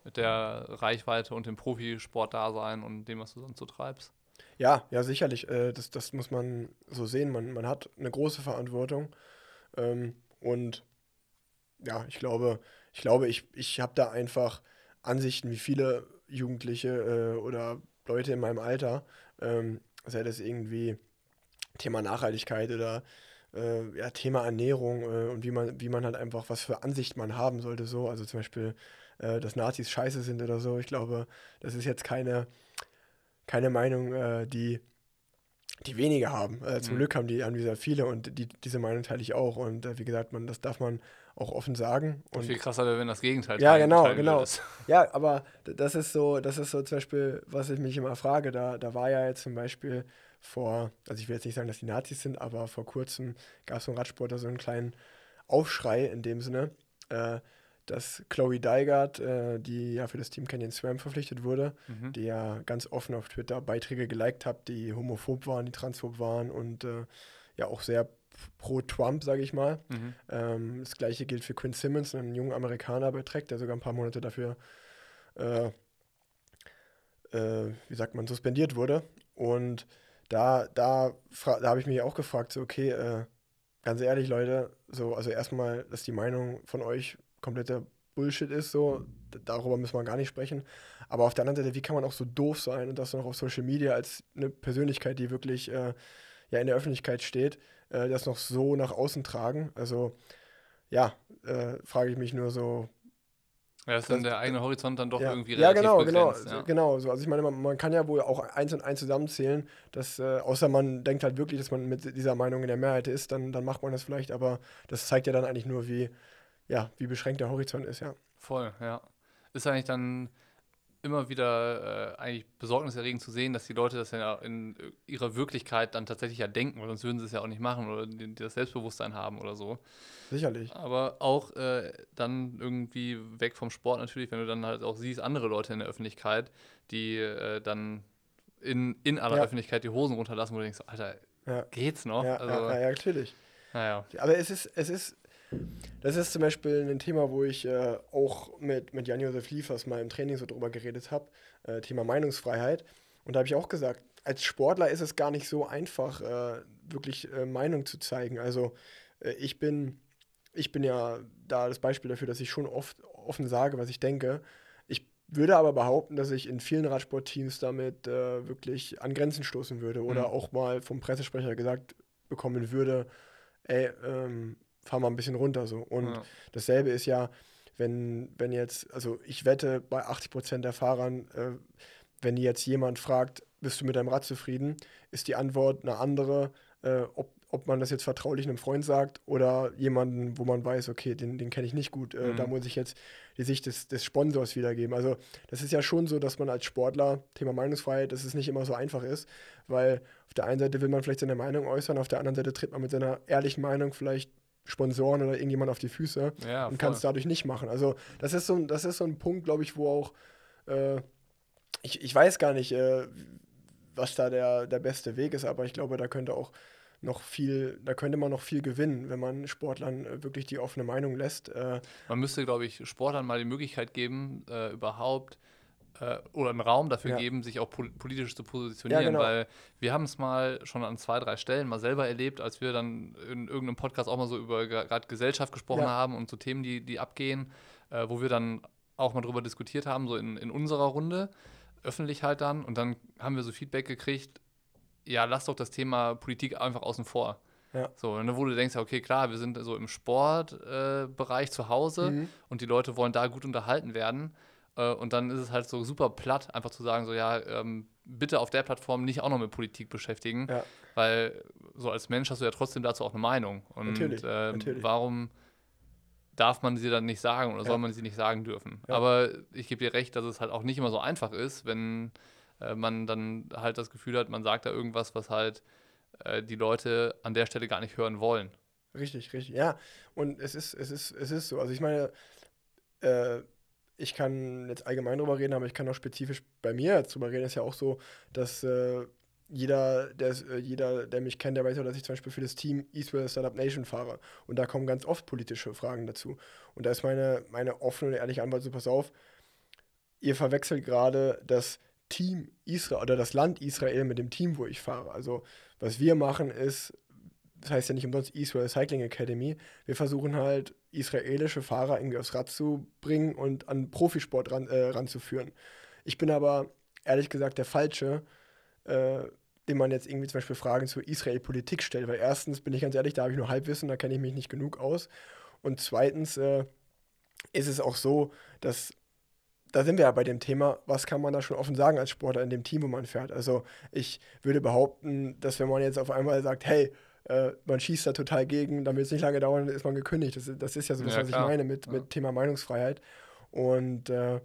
mit der Reichweite und dem Profisport-Dasein und dem, was du sonst so treibst. Ja, ja, sicherlich. Äh, das, das muss man so sehen. Man, man hat eine große Verantwortung. Ähm, und ja, ich glaube, ich glaube, ich, ich habe da einfach Ansichten wie viele Jugendliche äh, oder Leute in meinem Alter, ähm, sei das irgendwie Thema Nachhaltigkeit oder äh, ja, Thema Ernährung äh, und wie man, wie man halt einfach, was für Ansicht man haben sollte, so. Also zum Beispiel, äh, dass Nazis scheiße sind oder so. Ich glaube, das ist jetzt keine, keine Meinung, äh, die, die wenige haben. Äh, zum Mhm. Glück haben die, haben die sehr viele und die, diese Meinung teile ich auch. Und äh, wie gesagt, man, das darf man auch offen sagen. Und viel krasser wäre, wenn das Gegenteil Ja, teilen- genau, genau. würdest. ja, aber das ist so, das ist so zum Beispiel, was ich mich immer frage. Da, da war ja jetzt zum Beispiel vor, also ich will jetzt nicht sagen, dass die Nazis sind, aber vor kurzem gab es vom Radsportler so einen kleinen Aufschrei in dem Sinne, äh, dass Chloe Dygert, äh, die ja für das Team Canyon Swam verpflichtet wurde, Mhm. die ja ganz offen auf Twitter Beiträge geliked hat, die homophob waren, die transphob waren und äh, ja auch sehr pro Trump, sage ich mal. Mhm. Ähm, das gleiche gilt für Quinn Simmons, einen jungen Amerikaner bei Trek, der sogar ein paar Monate dafür, äh, äh, wie sagt man, suspendiert wurde. Und da, da, da habe ich mich auch gefragt, so, okay, äh, ganz ehrlich, Leute, so, also erstmal, dass die Meinung von euch kompletter Bullshit ist, so, darüber müssen wir gar nicht sprechen. Aber auf der anderen Seite, wie kann man auch so doof sein und das noch auf Social Media als eine Persönlichkeit, die wirklich äh, ja in der Öffentlichkeit steht, äh, das noch so nach außen tragen? Also, ja, äh, frage ich mich nur so, Ja, ist dann der eigene Horizont dann doch ja. irgendwie ja, relativ genau, genau, begrenzt. Ja. genau. So. Also ich meine, man, man kann ja wohl auch eins und eins zusammenzählen, dass, äh, außer man denkt halt wirklich, dass man mit dieser Meinung in der Mehrheit ist, dann, dann macht man das vielleicht, aber das zeigt ja dann eigentlich nur, wie, ja, wie beschränkt der Horizont ist, ja. Voll, ja. Ist eigentlich dann immer wieder äh, eigentlich besorgniserregend zu sehen, dass die Leute das ja in ihrer Wirklichkeit dann tatsächlich ja denken, weil sonst würden sie es ja auch nicht machen oder das Selbstbewusstsein haben oder so. Sicherlich. Aber auch äh, dann irgendwie weg vom Sport natürlich, wenn du dann halt auch siehst, andere Leute in der Öffentlichkeit, die äh, dann in, in aller Ja. Öffentlichkeit die Hosen runterlassen, wo du denkst, Alter, Ja. geht's noch? Ja, also, ja, ja, natürlich. naja. Aber es ist, es ist, das ist zum Beispiel ein Thema, wo ich äh, auch mit, mit Jan-Josef Liefers mal im Training so drüber geredet habe, äh, Thema Meinungsfreiheit. Und da habe ich auch gesagt, als Sportler ist es gar nicht so einfach, äh, wirklich äh, Meinung zu zeigen. Also äh, ich bin, ich bin ja da das Beispiel dafür, dass ich schon oft offen sage, was ich denke. Ich würde aber behaupten, dass ich in vielen Radsportteams damit äh, wirklich an Grenzen stoßen würde oder Mhm. auch mal vom Pressesprecher gesagt bekommen würde, ey, ähm, fahr mal ein bisschen runter so. Und Ja. dasselbe ist ja, wenn, wenn jetzt, also ich wette bei 80 Prozent der Fahrern, äh, wenn jetzt jemand fragt, bist du mit deinem Rad zufrieden, ist die Antwort eine andere, äh, ob, ob man das jetzt vertraulich einem Freund sagt oder jemanden, wo man weiß, okay, den, den kenne ich nicht gut, äh, Mhm. da muss ich jetzt die Sicht des, des Sponsors wiedergeben. Also das ist ja schon so, dass man als Sportler, Thema Meinungsfreiheit, dass es nicht immer so einfach ist, weil auf der einen Seite will man vielleicht seine Meinung äußern, auf der anderen Seite tritt man mit seiner ehrlichen Meinung vielleicht Sponsoren oder irgendjemand auf die Füße Ja, und es dadurch nicht machen. Also das ist so, ein- das ist so ein Punkt, glaube ich, wo auch, äh, ich, ich weiß gar nicht, äh, was da der, der beste Weg ist, aber ich glaube, da könnte auch noch viel, da könnte man noch viel gewinnen, wenn man Sportlern äh, wirklich die offene Meinung lässt. Äh, Man müsste, glaube ich, Sportlern mal die Möglichkeit geben, äh, überhaupt äh, oder einen Raum dafür Ja. geben, sich auch pol politisch zu positionieren, genau. weil wir haben es mal schon an zwei, drei Stellen mal selber erlebt, als wir dann in irgendeinem Podcast auch mal so über gerade Gesellschaft gesprochen Ja. haben und so Themen, die, die abgehen, äh, wo wir dann auch mal drüber diskutiert haben, so in, in unserer Runde, öffentlich halt dann, und dann haben wir so Feedback gekriegt, ja, lass doch das Thema Politik einfach außen vor. Ja. So, ne, wo du denkst, okay, klar, wir sind so im Sportbereich äh, zu Hause Mhm. und die Leute wollen da gut unterhalten werden. Äh, und dann ist es halt so super platt, einfach zu sagen, so ja, ähm, bitte auf der Plattform nicht auch noch mit Politik beschäftigen, Ja. weil so als Mensch hast du ja trotzdem dazu auch eine Meinung. Und Natürlich, ähm, natürlich. warum darf man sie dann nicht sagen oder Ja. soll man sie nicht sagen dürfen? Ja. Aber ich gebe dir recht, dass es halt auch nicht immer so einfach ist, wenn äh, man dann halt das Gefühl hat, man sagt da irgendwas, was halt äh, die Leute an der Stelle gar nicht hören wollen. Richtig, richtig. Ja, und es ist, es ist, es ist so. Also ich meine, äh, ich kann jetzt allgemein drüber reden, aber ich kann auch spezifisch bei mir drüber reden. Ist ja auch so, dass äh, jeder, der, äh, jeder, der mich kennt, der weiß ja, dass ich zum Beispiel für das Team Eastwell Startup Nation fahre. Und da kommen ganz oft politische Fragen dazu. Und da ist meine, meine offene und ehrliche Antwort so, pass auf, ihr verwechselt gerade das Team Israel oder das Land Israel mit dem Team, wo ich fahre. Also was wir machen ist, das heißt ja nicht umsonst Israel Cycling Academy. Wir versuchen halt israelische Fahrer irgendwie aufs Rad zu bringen und an Profisport ran, äh, ranzuführen. Ich bin aber ehrlich gesagt der Falsche, äh, den man jetzt irgendwie zum Beispiel Fragen zur Israel-Politik stellt. Weil erstens bin ich ganz ehrlich, da habe ich nur Halbwissen, da kenne ich mich nicht genug aus. Und zweitens äh, ist es auch so, dass da sind wir ja bei dem Thema, was kann man da schon offen sagen als Sportler in dem Team, wo man fährt. Also ich würde behaupten, dass wenn man jetzt auf einmal sagt, hey, äh, man schießt da total gegen, dann wird es nicht lange dauern, dann ist man gekündigt. Das, ist- das ist ja so das, Ja, was klar. ich meine mit, Ja. mit Thema Meinungsfreiheit. Und äh,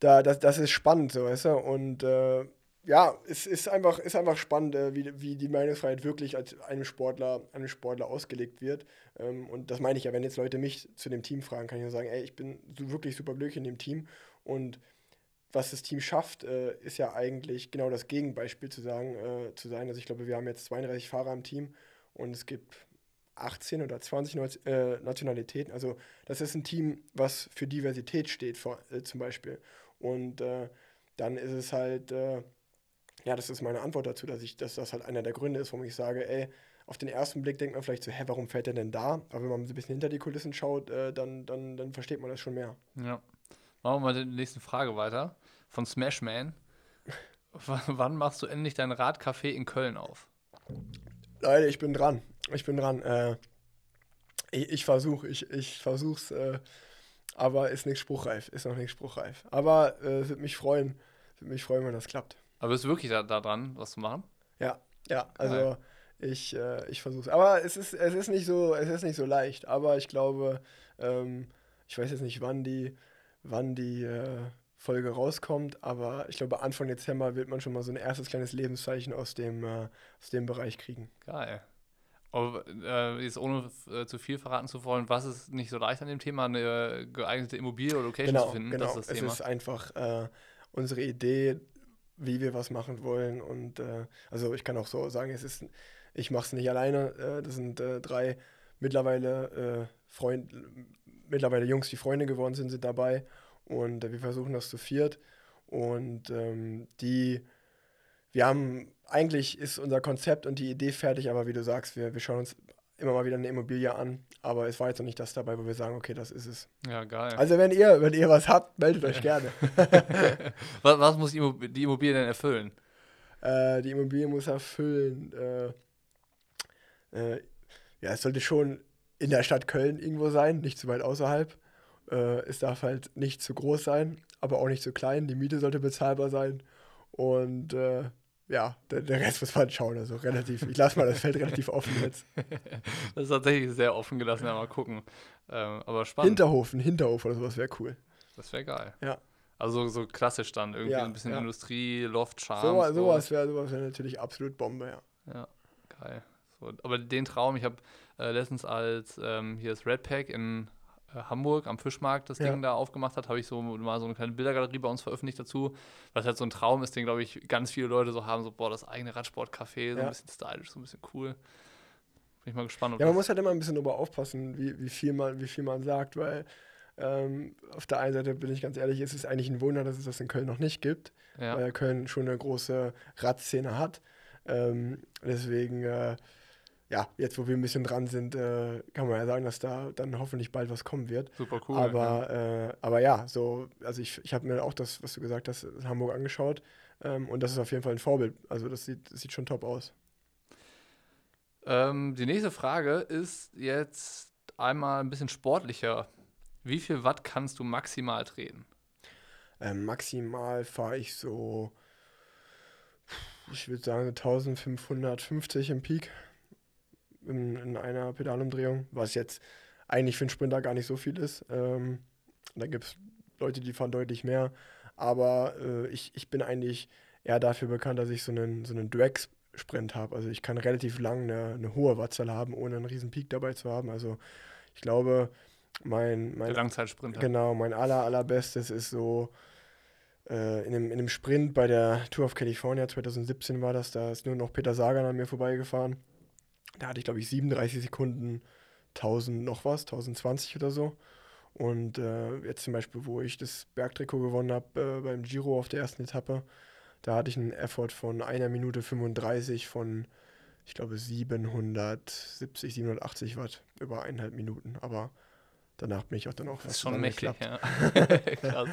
da, das, das ist spannend, so weißt du. Und äh, ja, es ist einfach, ist einfach spannend, äh, wie, wie die Meinungsfreiheit wirklich als einem Sportler, einem Sportler ausgelegt wird. Ähm, und das meine ich ja, wenn jetzt Leute mich zu dem Team fragen, kann ich nur sagen, ey, ich bin so wirklich super glücklich in dem Team. Und was das Team schafft, äh, ist ja eigentlich genau das Gegenbeispiel zu sagen, äh, zu sein. Also ich glaube, wir haben jetzt 32 Fahrer im Team und es gibt 18 oder 20 Neu- äh, Nationalitäten. Also das ist ein Team, was für Diversität steht, vor, äh, zum Beispiel. Und äh, dann ist es halt, äh, ja, das ist meine Antwort dazu, dass ich, dass das halt einer der Gründe ist, warum ich sage, ey, auf den ersten Blick denkt man vielleicht so, hä, warum fährt er denn da? Aber wenn man ein bisschen hinter die Kulissen schaut, dann, dann, dann versteht man das schon mehr. Ja. Machen wir mal die nächste Frage weiter. Von Smashman. W wann machst du endlich dein Radcafé in Köln auf? Leute, ich bin dran. Ich bin dran. Äh, ich ich versuche, ich, ich versuch's, äh, aber ist nicht spruchreif, ist noch nicht spruchreif. Aber äh, es würde mich freuen, würde mich freuen, wenn das klappt. Aber bist du wirklich da, da dran, was zu machen? Ja, ja, also Geil. ich, äh, ich versuche es. Aber es ist, es ist nicht so, es ist nicht so leicht. Aber ich glaube, ähm, ich weiß jetzt nicht, wann die, wann die äh, Folge rauskommt, aber ich glaube, Anfang Dezember wird man schon mal so ein erstes kleines Lebenszeichen aus dem, äh, aus dem Bereich kriegen. Geil. Aber äh, jetzt ohne äh, zu viel verraten zu wollen, was ist nicht so leicht an dem Thema, eine geeignete Immobilie oder Location Genau, zu finden? genau. Das ist das es Thema. ist einfach äh, unsere Idee, wie wir was machen wollen. Und äh, also ich kann auch so sagen, es ist, ich mache es nicht alleine. Äh, das sind äh, drei mittlerweile äh, Freund, mittlerweile Jungs, die Freunde geworden sind, sind dabei. Und äh, wir versuchen das zu viert. Und ähm, die, wir haben, eigentlich ist unser Konzept und die Idee fertig, aber wie du sagst, wir, wir schauen uns immer mal wieder eine Immobilie an. Aber es war jetzt noch nicht das dabei, wo wir sagen, okay, das ist es. ja, geil. Also wenn ihr, wenn ihr was habt, meldet euch gerne. was, was muss die Immo- die Immobilie denn erfüllen? äh, die Immobilie muss erfüllen. Äh, äh, ja, es sollte schon in der Stadt Köln irgendwo sein, nicht zu weit außerhalb. Äh, es darf halt nicht zu groß sein, aber auch nicht zu klein. Die Miete sollte bezahlbar sein. Und äh, ja, der, der Rest muss man schauen. Also relativ, ich lasse mal das Feld relativ offen jetzt. Das ist tatsächlich sehr offen gelassen, ja, mal gucken. Ähm, aber spannend. Hinterhof, ein Hinterhof oder sowas wäre cool. das wäre geil. Ja. Also so klassisch dann, irgendwie Ja, ein bisschen ja. Industrie, Loft, Charme. So, sowas wäre sowas wär natürlich absolut Bombe, ja. Ja, geil. So, aber den Traum, ich habe äh, letztens als ähm, hier das Red Pack in äh, Hamburg am Fischmarkt das Ja. Ding da aufgemacht hat, habe ich so mal so eine kleine Bildergalerie bei uns veröffentlicht dazu, was halt so ein Traum ist, den glaube ich ganz viele Leute so haben, so boah, das eigene Radsportcafé, so Ja. ein bisschen stylisch, so ein bisschen cool. Bin ich mal gespannt, Ja, man muss halt immer ein bisschen drüber aufpassen, wie, wie, viel, man, wie viel man sagt, weil ähm, auf der einen Seite bin ich ganz ehrlich, ist es eigentlich ein Wunder, dass es das in Köln noch nicht gibt, ja. weil Köln schon eine große Radszene hat. Ähm, deswegen, äh, ja, jetzt wo wir ein bisschen dran sind, äh, kann man ja sagen, dass da dann hoffentlich bald was kommen wird. super cool. ja. aber, äh, aber ja, so, also ich, ich habe mir auch das, was du gesagt hast, in Hamburg angeschaut ähm, und das ist auf jeden Fall ein Vorbild. Also das sieht, das sieht schon top aus. Ähm, die nächste Frage ist jetzt einmal ein bisschen sportlicher. Wie viel Watt kannst du maximal treten? Ähm, maximal fahre ich so, ich würde sagen, 1550 im Peak in, in einer Pedalumdrehung, was jetzt eigentlich für einen Sprinter gar nicht so viel ist. Ähm, da gibt es Leute, die fahren deutlich mehr. Aber äh, ich, ich bin eigentlich eher dafür bekannt, dass ich so einen, so einen Drag-Sprint habe. Also ich kann relativ lang eine, eine hohe Wattzahl haben, ohne einen riesen Peak dabei zu haben. Also ich glaube, mein, mein Langzeitsprinter. Genau, mein aller, allerbestes ist so äh, in, einem, in einem Sprint bei der Tour of California 2017 war das, da ist nur noch Peter Sagan an mir vorbeigefahren. Da hatte ich, glaube ich, 37 Sekunden 1000 noch was, 1020 oder so. Und äh, jetzt zum Beispiel, wo ich das Bergtrikot gewonnen habe äh, beim Giro auf der ersten Etappe, da hatte ich einen Effort von einer Minute 35 von, ich glaube, 770, 780 Watt über eineinhalb Minuten. Aber danach bin ich auch dann auch Das ist schon mächtig, ja. Krass.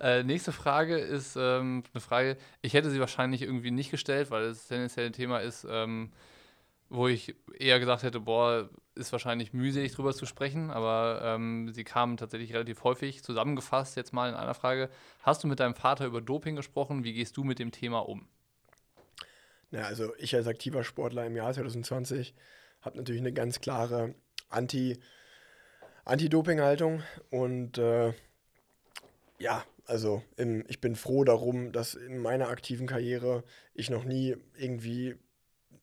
Äh, nächste Frage ist ähm, eine Frage, ich hätte sie wahrscheinlich irgendwie nicht gestellt, weil es tendenziell ein Thema ist, ähm, wo ich eher gesagt hätte, boah, ist wahrscheinlich mühselig drüber zu sprechen, aber ähm, sie kamen tatsächlich relativ häufig. Zusammengefasst jetzt mal in einer Frage, hast du mit deinem Vater über Doping gesprochen? Wie gehst du mit dem Thema um? Ja, also ich als aktiver Sportler im Jahr 2020 habe natürlich eine ganz klare Anti- Anti-Doping-Haltung und äh, ja, also im, ich bin froh darum, dass in meiner aktiven Karriere ich noch nie irgendwie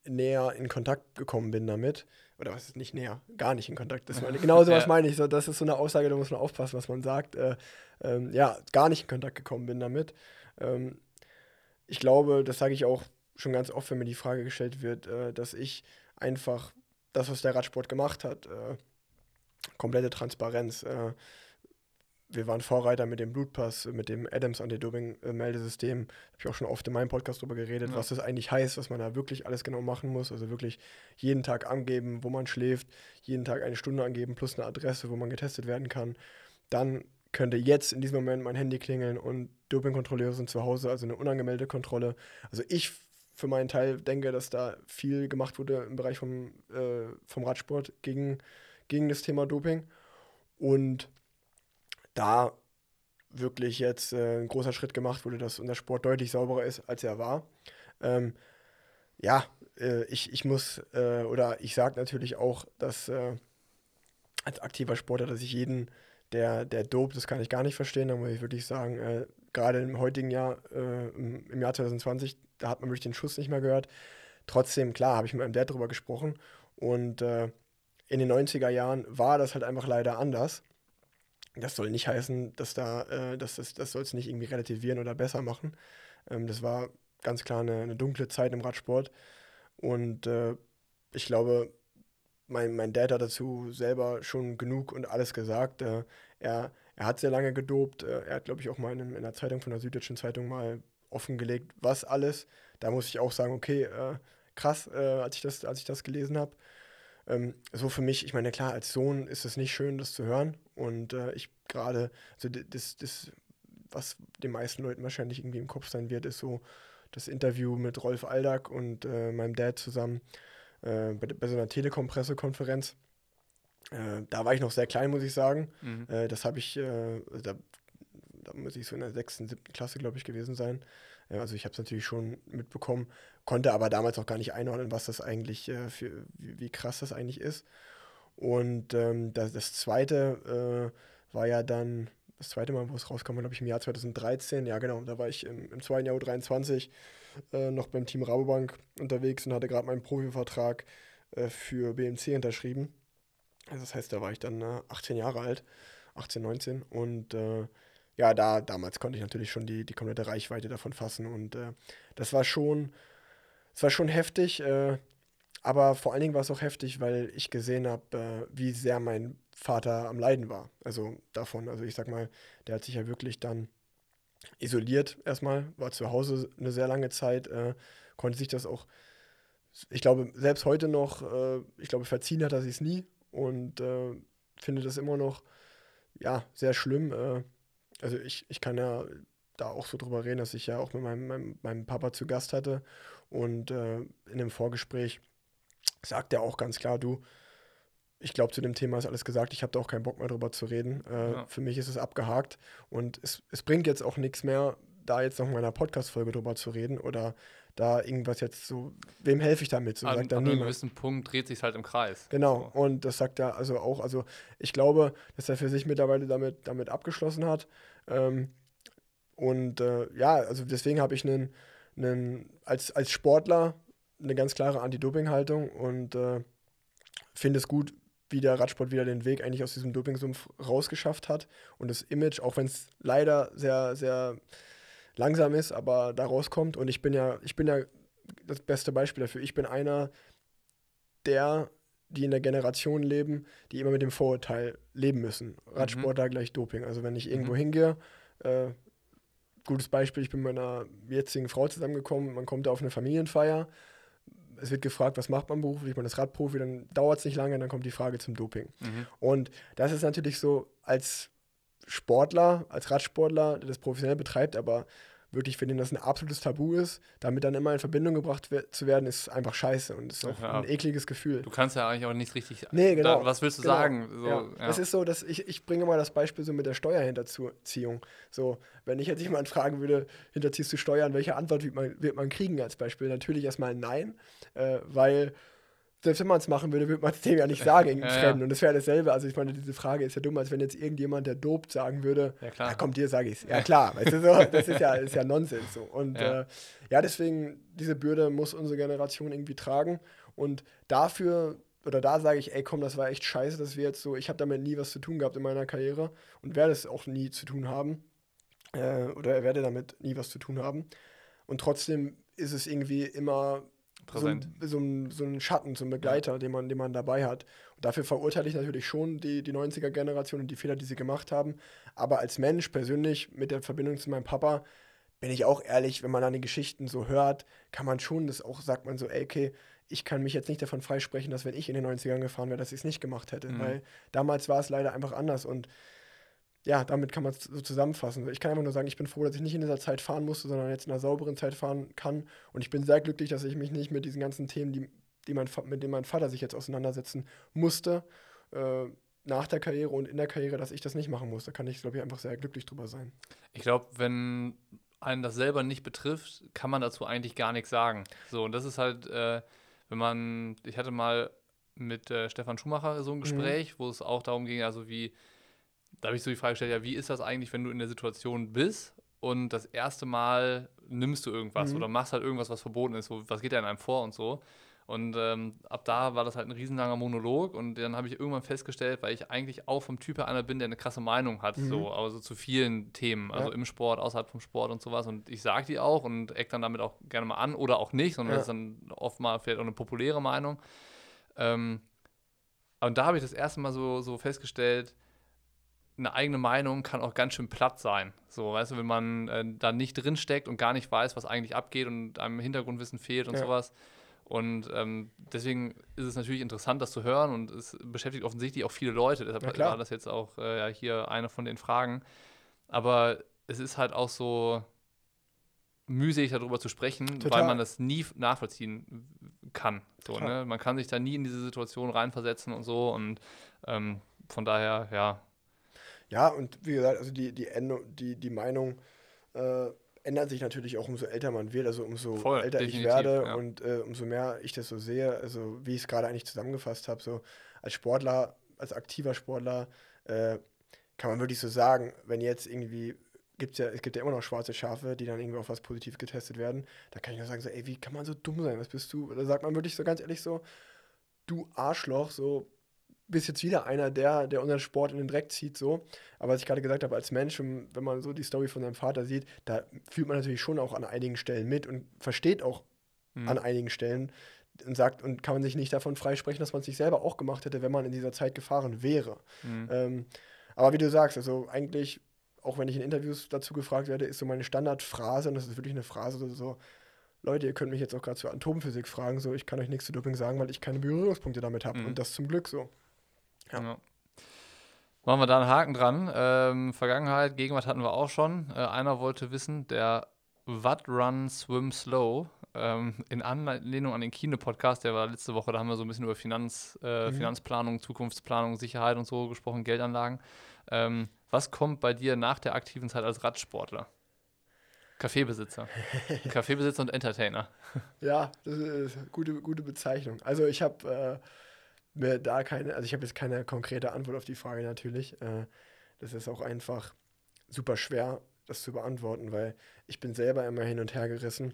näher in Kontakt gekommen bin damit. Oder was ist nicht näher? Gar nicht in Kontakt. Das meine, genau so was meine ich. So, das ist so eine Aussage, da muss man aufpassen, was man sagt. Äh, ähm, ja, gar nicht in Kontakt gekommen bin damit. Ähm, ich glaube, das sage ich auch schon ganz oft, wenn mir die Frage gestellt wird, äh, dass ich einfach das, was der Radsport gemacht hat, äh, komplette Transparenz, äh, wir waren Vorreiter mit dem Blutpass, mit dem Adams Anti-Doping-Meldesystem. Habe ich auch schon oft in meinem Podcast darüber geredet, ja. was das eigentlich heißt, was man da wirklich alles genau machen muss. Also wirklich jeden Tag angeben, wo man schläft, jeden Tag eine Stunde angeben plus eine Adresse, wo man getestet werden kann. Dann könnte jetzt in diesem Moment mein Handy klingeln und Dopingkontrolleure sind zu Hause, also eine unangemeldete Kontrolle. Also ich für meinen Teil denke, dass da viel gemacht wurde im Bereich vom, äh, vom Radsport gegen, gegen das Thema Doping. Und da wirklich jetzt äh, ein großer Schritt gemacht wurde, dass unser Sport deutlich sauberer ist, als er war. Ähm, ja, äh, ich, ich muss, äh, oder ich sage natürlich auch, dass äh, als aktiver Sportler, dass ich jeden, der, der dopt, das kann ich gar nicht verstehen, da muss ich wirklich sagen, äh, gerade im heutigen Jahr, äh, im, im, Jahr 2020, da hat man wirklich den Schuss nicht mehr gehört. Trotzdem, klar, habe ich mit meinem Dad darüber gesprochen und in den 90er Jahren war das halt einfach leider anders. Das soll nicht heißen, dass da, äh, dass das, das soll es nicht irgendwie relativieren oder besser machen. Ähm, das war ganz klar eine, eine, dunkle Zeit im Radsport. Und äh, ich glaube, mein, mein Dad hat dazu selber schon genug und alles gesagt. Äh, er, er hat sehr lange gedopt. Äh, er hat, glaube ich, auch mal in, in einer Zeitung von der Süddeutschen Zeitung mal offengelegt, was alles. Da muss ich auch sagen, okay, äh, krass, äh, als, ich das, als ich das gelesen habe. Ähm, so für mich, ich meine, klar, als Sohn ist es nicht schön, das zu hören. Und äh, ich gerade, also das, das, was den meisten Leuten wahrscheinlich irgendwie im Kopf sein wird, ist so das Interview mit Rolf Aldag und äh, meinem Dad zusammen äh, bei, bei, so einer Telekom-Pressekonferenz. Äh, da war ich noch sehr klein, muss ich sagen. Mhm. Äh, das habe ich, äh, da, da muss ich so in der sechsten, siebten Klasse, glaube ich, gewesen sein. Also ich habe es natürlich schon mitbekommen, konnte aber damals auch gar nicht einordnen, was das eigentlich äh, für, wie, wie, krass das eigentlich ist. Und ähm, das, das, zweite äh, war ja dann, das zweite Mal, wo es rauskam, glaube ich, im Jahr 2013. Ja, genau, da war ich im, im zweiten Jahr U23 äh, noch beim Team Rabobank unterwegs und hatte gerade meinen Profivertrag äh, für BMC unterschrieben. Also das heißt, da war ich dann 18 äh, Jahre alt, 18, 19 und äh, ja, da damals konnte ich natürlich schon die, die komplette Reichweite davon fassen und äh, das war schon es war schon heftig, äh, aber vor allen Dingen war es auch heftig, weil ich gesehen habe, äh, wie sehr mein Vater am Leiden war. Also davon. Also ich sag mal, der hat sich ja wirklich dann isoliert erstmal, war zu Hause eine sehr lange Zeit, äh, konnte sich das auch, ich glaube, selbst heute noch, äh, ich glaube, verziehen hat er sich es nie und äh, finde das immer noch, ja, sehr schlimm. Also ich, ich kann ja da auch so drüber reden, dass ich ja auch mit meinem, meinem, meinem Papa zu Gast hatte und äh, in dem Vorgespräch sagt er auch ganz klar, du, ich glaube, zu dem Thema ist alles gesagt. Ich habe da auch keinen Bock mehr drüber zu reden. Äh, ja. Für mich ist es abgehakt und es, es bringt jetzt auch nichts mehr, da jetzt noch in meiner Podcast-Folge drüber zu reden oder da irgendwas jetzt so, wem helfe ich damit? So, an, sagt an einem gewissen Punkt dreht sich halt im Kreis. Genau, so. und das sagt er also auch, also ich glaube, dass er für sich mittlerweile damit, damit abgeschlossen hat. Ähm, und äh, ja, also deswegen habe ich einen, einen, als, als Sportler eine ganz klare Anti-Doping-Haltung und äh, finde es gut, wie der Radsport wieder den Weg eigentlich aus diesem Dopingsumpf rausgeschafft hat und das Image, auch wenn es leider sehr, sehr langsam ist, aber da rauskommt. Und ich bin ja, ich bin ja das beste Beispiel dafür. Ich bin einer der, die in der Generation leben, die immer mit dem Vorurteil leben müssen. Radsportler mhm. gleich Doping. Also wenn ich irgendwo mhm. hingehe, äh, gutes Beispiel, ich bin mit meiner jetzigen Frau zusammengekommen, man kommt da auf eine Familienfeier, es wird gefragt, was macht man beruflich, man ist Radprofi, dann dauert es nicht lange, dann kommt die Frage zum Doping. Mhm. Und das ist natürlich so, als Sportler, als Radsportler, der das professionell betreibt, aber wirklich für den das ein absolutes Tabu ist, damit dann immer in Verbindung gebracht we zu werden, ist einfach scheiße und ist auch ja. ein ekliges Gefühl. Du kannst ja eigentlich auch nicht richtig. Nee, genau. Da, was willst du genau. sagen? So, ja. Ja. Es ist so, dass ich, ich bringe mal das Beispiel so mit der Steuerhinterziehung. So, wenn ich jetzt jemanden fragen würde, hinterziehst du Steuern, welche Antwort wird man, wird man kriegen als Beispiel? Natürlich erstmal nein, äh, weil selbst wenn man es machen würde, würde man es dem ja nicht sagen, ja, Fremden. Ja. Und das wäre dasselbe. Also ich meine, diese Frage ist ja dumm, als wenn jetzt irgendjemand, der dopt, sagen würde, ja, klar. Ja, komm, dir sage ich es. Ja, klar. weißt du, so, das ist ja, ist ja Nonsens. So. Und ja. Äh, ja, deswegen, diese Bürde muss unsere Generation irgendwie tragen. Und dafür, oder da sage ich, ey, komm, das war echt scheiße, dass wir jetzt so, ich habe damit nie was zu tun gehabt in meiner Karriere und werde es auch nie zu tun haben. Äh, oder werde damit nie was zu tun haben. Und trotzdem ist es irgendwie immer präsent. So, so, ein, so ein Schatten, so ein Begleiter, ja. den, man, den man dabei hat. Und dafür verurteile ich natürlich schon die, die 90er-Generation und die Fehler, die sie gemacht haben. Aber als Mensch persönlich mit der Verbindung zu meinem Papa bin ich auch ehrlich, wenn man dann die Geschichten so hört, kann man schon das auch, sagt man so, ey, okay, ich kann mich jetzt nicht davon freisprechen, dass wenn ich in den 90ern gefahren wäre, dass ich es nicht gemacht hätte. Mhm. Weil damals war es leider einfach anders und ja, damit kann man es so zusammenfassen. Ich kann einfach nur sagen, ich bin froh, dass ich nicht in dieser Zeit fahren musste, sondern jetzt in einer sauberen Zeit fahren kann. Und ich bin sehr glücklich, dass ich mich nicht mit diesen ganzen Themen, die, die mein, mit denen mein Vater sich jetzt auseinandersetzen musste, äh, nach der Karriere und in der Karriere, dass ich das nicht machen muss. Da kann ich, glaube ich, einfach sehr glücklich drüber sein. Ich glaube, wenn einen das selber nicht betrifft, kann man dazu eigentlich gar nichts sagen. So, und das ist halt, äh, wenn man, ich hatte mal mit äh, Stefan Schumacher so ein mhm. Gespräch, mhm. wo es auch darum ging, also wie da habe ich so die Frage gestellt, ja, wie ist das eigentlich, wenn du in der Situation bist und das erste Mal nimmst du irgendwas mhm. oder machst halt irgendwas, was verboten ist, so, was geht da in einem vor und so. Und ähm, ab da war das halt ein riesenlanger Monolog und dann habe ich irgendwann festgestellt, weil ich eigentlich auch vom Typ her einer bin, der eine krasse Meinung hat, mhm. so, also zu vielen Themen, also ja. im Sport, außerhalb vom Sport und sowas. Und ich sage die auch und eck dann damit auch gerne mal an oder auch nicht, sondern ja. das ist dann oft mal vielleicht auch eine populäre Meinung. Ähm, und da habe ich das erste Mal so, so festgestellt, eine eigene Meinung kann auch ganz schön platt sein. So, weißt du, wenn man äh, da nicht drin steckt und gar nicht weiß, was eigentlich abgeht und einem Hintergrundwissen fehlt und ja. sowas. Und ähm, deswegen ist es natürlich interessant, das zu hören und es beschäftigt offensichtlich auch viele Leute. Deshalb ja, war das jetzt auch äh, hier eine von den Fragen. Aber es ist halt auch so mühselig darüber zu sprechen, Total. weil man das nie nachvollziehen kann. So, ne? Man kann sich da nie in diese Situation reinversetzen und so. Und ähm, von daher, ja, ja, und wie gesagt, also die, die, die, die Meinung äh, ändert sich natürlich auch, umso älter man wird, also umso Voll, älter ich werde ja. und äh, umso mehr ich das so sehe, also wie ich es gerade eigentlich zusammengefasst habe, so als Sportler, als aktiver Sportler, äh, kann man wirklich so sagen, wenn jetzt irgendwie gibt's ja, es gibt ja immer noch schwarze Schafe, die dann irgendwie auf was positiv getestet werden, da kann ich nur sagen, so, ey, wie kann man so dumm sein, was bist du? Da sagt man wirklich so ganz ehrlich so, du Arschloch, so, bist jetzt wieder einer, der, der unseren Sport in den Dreck zieht, so. Aber was ich gerade gesagt habe, als Mensch, wenn man so die Story von seinem Vater sieht, da fühlt man natürlich schon auch an einigen Stellen mit und versteht auch mhm. an einigen Stellen und sagt und kann man sich nicht davon freisprechen, dass man es sich selber auch gemacht hätte, wenn man in dieser Zeit gefahren wäre. Mhm. Ähm, aber wie du sagst, also eigentlich, auch wenn ich in Interviews dazu gefragt werde, ist so meine Standardphrase, und das ist wirklich eine Phrase, so, so Leute, ihr könnt mich jetzt auch gerade zur Atomphysik fragen, so ich kann euch nichts zu Doping sagen, weil ich keine Berührungspunkte damit habe. Mhm. Und das zum Glück so. Ja. ja. Machen wir da einen Haken dran. Ähm, Vergangenheit, Gegenwart hatten wir auch schon. Äh, einer wollte wissen, der Watt Run Swim Slow ähm, in Anlehnung an den Kino-Podcast, der war letzte Woche, da haben wir so ein bisschen über Finanz, äh, mhm. Finanzplanung, Zukunftsplanung, Sicherheit und so gesprochen, Geldanlagen. Ähm, was kommt bei dir nach der aktiven Zeit als Radsportler? Kaffeebesitzer. Kaffeebesitzer und Entertainer. Ja, das ist eine gute, gute Bezeichnung. Also ich habe äh, mir da keine, also ich habe jetzt keine konkrete Antwort auf die Frage natürlich. Äh, das ist auch einfach super schwer, das zu beantworten, weil ich bin selber immer hin und her gerissen.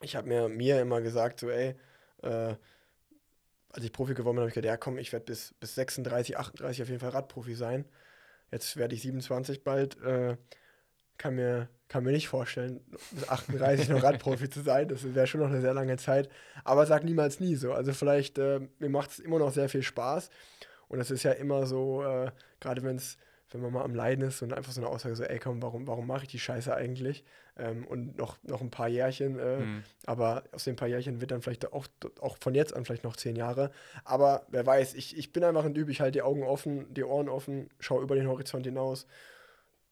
Ich habe mir, mir immer gesagt, so ey, äh, als ich Profi geworden bin, habe ich gedacht, ja komm, ich werde bis, bis 36, 38 auf jeden Fall Radprofi sein. Jetzt werde ich 27 bald. Äh, kann mir, kann mir nicht vorstellen, bis 38 noch Radprofi zu sein. Das wäre schon noch eine sehr lange Zeit. Aber sag niemals nie so. Also vielleicht, äh, mir macht es immer noch sehr viel Spaß. Und es ist ja immer so, äh, gerade wenn es wenn man mal am Leiden ist und einfach so eine Aussage so, ey komm, warum, warum mache ich die Scheiße eigentlich? Ähm, und noch, noch ein paar Jährchen, äh, mhm. aber aus den paar Jährchen wird dann vielleicht auch, auch von jetzt an vielleicht noch zehn Jahre. Aber wer weiß, ich, ich bin einfach ein Typ, ich halte die Augen offen, die Ohren offen, schaue über den Horizont hinaus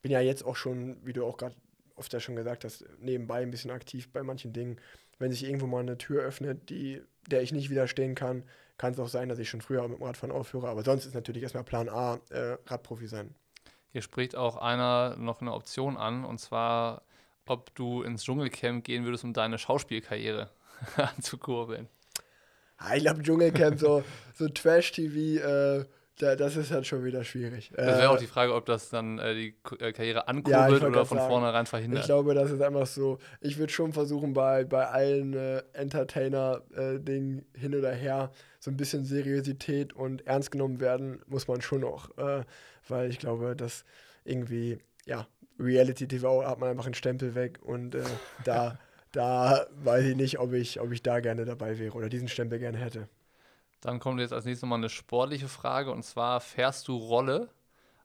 bin ja jetzt auch schon, wie du auch gerade oft ja schon gesagt hast, nebenbei ein bisschen aktiv bei manchen Dingen. Wenn sich irgendwo mal eine Tür öffnet, die, der ich nicht widerstehen kann, kann es auch sein, dass ich schon früher mit dem Radfahren aufhöre. Aber sonst ist natürlich erstmal Plan A, äh, Radprofi sein. Hier spricht auch einer noch eine Option an, und zwar, ob du ins Dschungelcamp gehen würdest, um deine Schauspielkarriere anzukurbeln. Ah, ich glaube, Dschungelcamp, so, so Trash-TV, äh, da, das ist halt schon wieder schwierig. Das wäre äh, auch die Frage, ob das dann äh, die äh, Karriere ankurbelt ja, oder von sagen, vornherein verhindert. Ich glaube, das ist einfach so. Ich würde schon versuchen, bei, bei allen äh, Entertainer-Dingen äh, hin oder her so ein bisschen Seriosität und ernst genommen werden, muss man schon auch. Äh, weil ich glaube, dass irgendwie, ja, Reality TV hat man einfach einen Stempel weg und da, da weiß ich nicht, ob ich, ob ich da gerne dabei wäre oder diesen Stempel gerne hätte. Dann kommt jetzt als nächstes mal eine sportliche Frage und zwar: Fährst du Rolle?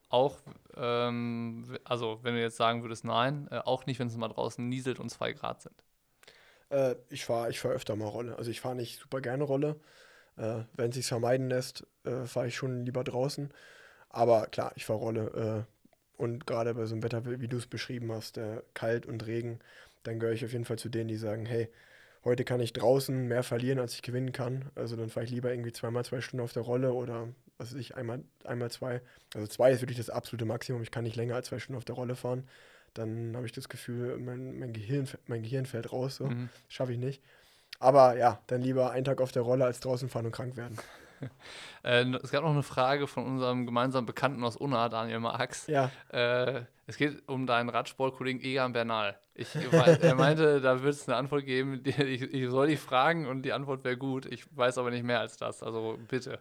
Auch, ähm, also wenn du jetzt sagen würdest, nein, äh, auch nicht, wenn es mal draußen nieselt und zwei Grad sind. Äh, ich fahre ich fahr öfter mal Rolle. Also ich fahre nicht super gerne Rolle. Äh, wenn es sich vermeiden lässt, äh, fahre ich schon lieber draußen. Aber klar, ich fahre Rolle. Äh, und gerade bei so einem Wetter, wie du es beschrieben hast, äh, kalt und Regen, dann gehöre ich auf jeden Fall zu denen, die sagen, hey, heute kann ich draußen mehr verlieren, als ich gewinnen kann. Also dann fahre ich lieber irgendwie zweimal zwei Stunden auf der Rolle oder was weiß ich, einmal, einmal zwei. Also zwei ist wirklich das absolute Maximum. Ich kann nicht länger als zwei Stunden auf der Rolle fahren. Dann habe ich das Gefühl, mein, mein, Gehirn, mein Gehirn fällt raus. So. Mhm. Schaffe ich nicht. Aber ja, dann lieber einen Tag auf der Rolle als draußen fahren und krank werden. äh, es gab noch eine Frage von unserem gemeinsamen Bekannten aus Unna, Daniel Marx. Ja. Äh, es geht um deinen Radsportkollegen Egan Bernal. Ich, er meinte, da wird es eine Antwort geben. Die, ich, ich, soll die fragen und die Antwort wäre gut. Ich weiß aber nicht mehr als das. Also bitte.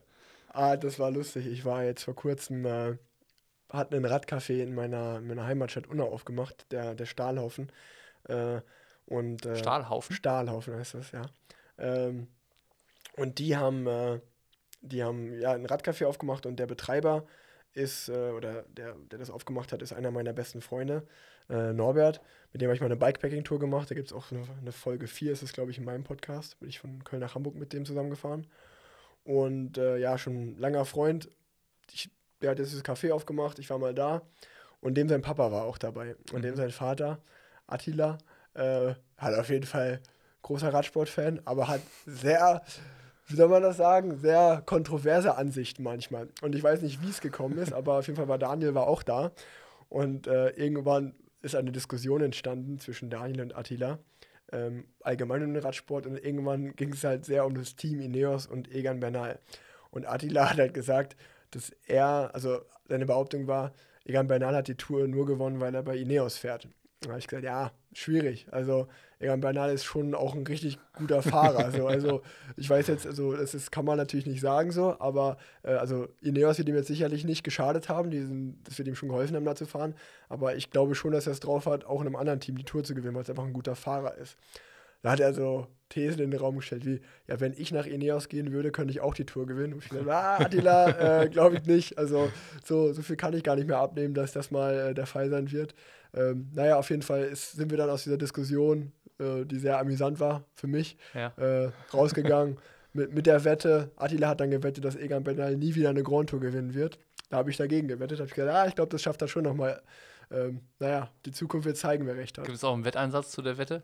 Ah, das war lustig. Ich war jetzt vor kurzem, äh, hatten ein Radcafé in meiner, meiner Heimatstadt Unna aufgemacht, der, der Stahlhaufen. Äh, und, äh, Stahlhaufen? Stahlhaufen heißt das, ja. Ähm, und die haben, äh, die haben ja ein Radcafé aufgemacht und der Betreiber ist, äh, oder der, der das aufgemacht hat, ist einer meiner besten Freunde, äh, Norbert. Mit dem habe ich mal eine Bikepacking-Tour gemacht. Da gibt es auch eine, eine, Folge 4, ist es, glaube ich, in meinem Podcast. Bin ich von Köln nach Hamburg mit dem zusammengefahren. Und äh, ja, schon ein langer Freund. Ich, der hat jetzt das Café aufgemacht, ich war mal da. Und dem sein Papa war auch dabei. Und dem mhm. sein Vater, Attila, äh, hat auf jeden Fall großer Radsportfan, aber hat sehr wie soll man das sagen, sehr kontroverse Ansichten manchmal. Und ich weiß nicht, wie es gekommen ist, aber auf jeden Fall war Daniel war auch da. Und äh, irgendwann ist eine Diskussion entstanden zwischen Daniel und Attila, ähm, allgemein den Radsport. Und irgendwann ging es halt sehr um das Team Ineos und Egan Bernal. Und Attila hat halt gesagt, dass er, also seine Behauptung war, Egan Bernal hat die Tour nur gewonnen, weil er bei Ineos fährt. Da habe ich gesagt, ja, schwierig. Also Egan Bernal ist schon auch ein richtig guter Fahrer. also, also ich weiß jetzt, also das ist, kann man natürlich nicht sagen so, aber äh, also Ineos wird ihm jetzt sicherlich nicht geschadet haben, diesen, das wird ihm schon geholfen haben, da zu fahren. Aber ich glaube schon, dass er es drauf hat, auch in einem anderen Team die Tour zu gewinnen, weil es einfach ein guter Fahrer ist. Da hat er so Thesen in den Raum gestellt, wie, ja, wenn ich nach Ineos gehen würde, könnte ich auch die Tour gewinnen. Und ich dachte, ah, Attila, äh, glaube ich nicht. Also so, so viel kann ich gar nicht mehr abnehmen, dass das mal äh, der Fall sein wird. Ähm, naja, auf jeden Fall ist, sind wir dann aus dieser Diskussion, äh, die sehr amüsant war für mich, ja. äh, rausgegangen mit, mit der Wette. Attila hat dann gewettet, dass Egan Bernal nie wieder eine Grand Tour gewinnen wird. Da habe ich dagegen gewettet. habe ich gesagt, ah, ich glaube, das schafft er schon nochmal. Ähm, naja, die Zukunft wird zeigen, wer recht hat. Gibt es auch einen Wetteinsatz zu der Wette?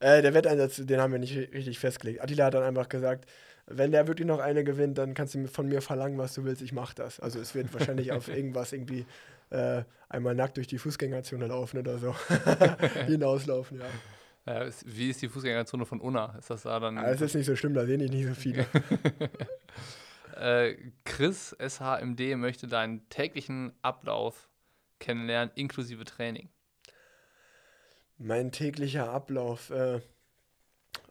Äh, der Wetteinsatz, den haben wir nicht richtig festgelegt. Attila hat dann einfach gesagt, wenn der wirklich noch eine gewinnt, dann kannst du von mir verlangen, was du willst, ich mach das. Also es wird wahrscheinlich auf irgendwas irgendwie äh, einmal nackt durch die Fußgängerzone laufen oder so. Hinauslaufen, ja. Ist, wie ist die Fußgängerzone von Unna? Ist das da dann. Das ist nicht so schlimm, da sehen ich nicht so viele. äh, Chris SHMD möchte deinen täglichen Ablauf kennenlernen, inklusive Training. Mein täglicher Ablauf. Äh,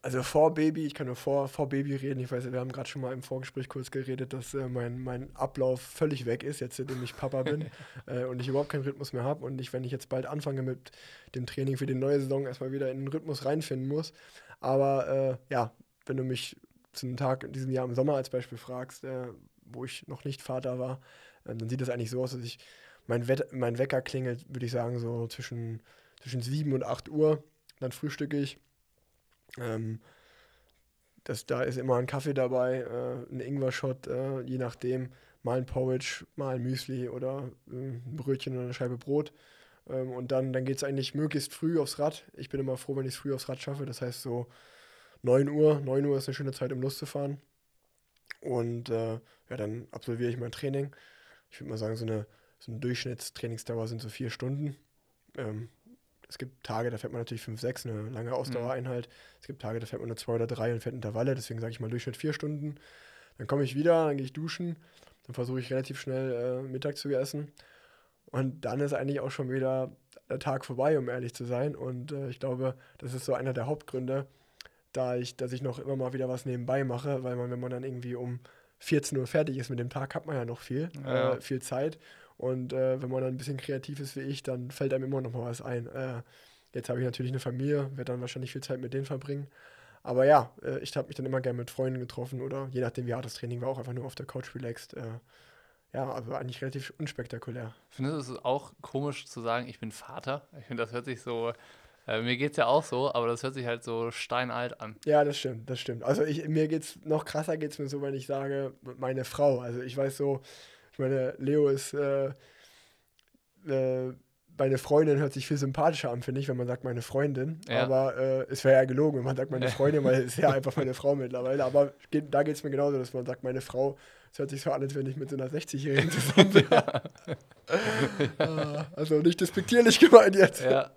also vor Baby, ich kann nur vor, vor Baby reden. Ich weiß, wir haben gerade schon mal im Vorgespräch kurz geredet, dass äh, mein, mein Ablauf völlig weg ist, jetzt seitdem ich Papa bin äh, und ich überhaupt keinen Rhythmus mehr habe. Und ich, wenn ich jetzt bald anfange mit dem Training für die neue Saison, erstmal wieder in den Rhythmus reinfinden muss. Aber äh, ja, wenn du mich zu einem Tag in diesem Jahr im Sommer als Beispiel fragst, äh, wo ich noch nicht Vater war, äh, dann sieht das eigentlich so aus, dass ich mein, Wett mein Wecker klingelt, würde ich sagen, so zwischen, zwischen 7 und 8 Uhr. Dann frühstücke ich ähm, das, da ist immer ein Kaffee dabei, äh, ein Ingwer-Shot, äh, je nachdem. Mal ein Porridge, mal ein Müsli oder äh, ein Brötchen oder eine Scheibe Brot. Ähm, und dann, dann geht es eigentlich möglichst früh aufs Rad. Ich bin immer froh, wenn ich es früh aufs Rad schaffe. Das heißt so 9 Uhr. 9 Uhr ist eine schöne Zeit, um loszufahren. Und äh, ja, dann absolviere ich mein Training. Ich würde mal sagen, so eine, so eine Durchschnittstrainingsdauer sind so vier Stunden. Ähm, es gibt Tage, da fährt man natürlich 5, 6, eine lange Ausdauereinheit. Mhm. Es gibt Tage, da fährt man nur 2 oder 3 und fährt Intervalle, deswegen sage ich mal Durchschnitt 4 Stunden. Dann komme ich wieder, dann gehe ich duschen, dann versuche ich relativ schnell äh, Mittag zu essen. Und dann ist eigentlich auch schon wieder der Tag vorbei, um ehrlich zu sein. Und äh, ich glaube, das ist so einer der Hauptgründe, da ich, dass ich noch immer mal wieder was nebenbei mache, weil man, wenn man dann irgendwie um 14 Uhr fertig ist mit dem Tag, hat man ja noch viel, ja. äh, viel Zeit. Und äh, wenn man dann ein bisschen kreativ ist wie ich, dann fällt einem immer noch mal was ein. Äh, jetzt habe ich natürlich eine Familie, werde dann wahrscheinlich viel Zeit mit denen verbringen. Aber ja, äh, ich habe mich dann immer gerne mit Freunden getroffen oder je nachdem, wie hart das Training war, auch einfach nur auf der Couch relaxed. Äh, ja, also eigentlich relativ unspektakulär. Findest du es auch komisch zu sagen, ich bin Vater? Ich finde, das hört sich so, äh, mir geht es ja auch so, aber das hört sich halt so steinalt an. Ja, das stimmt, das stimmt. Also ich, mir es noch krasser geht es mir so, wenn ich sage, meine Frau. Also ich weiß so, ich meine, Leo ist äh, äh, meine Freundin hört sich viel sympathischer an, finde ich, wenn man sagt meine Freundin. Ja. Aber äh, es wäre ja gelogen, wenn man sagt meine Freundin, weil es ist ja einfach meine Frau mittlerweile. Aber geht, da geht es mir genauso, dass man sagt meine Frau. Es hört sich so an, als wenn ich mit so einer 60-Jährigen zusammen bin. Ah, also nicht despektierlich gemeint jetzt. Ja.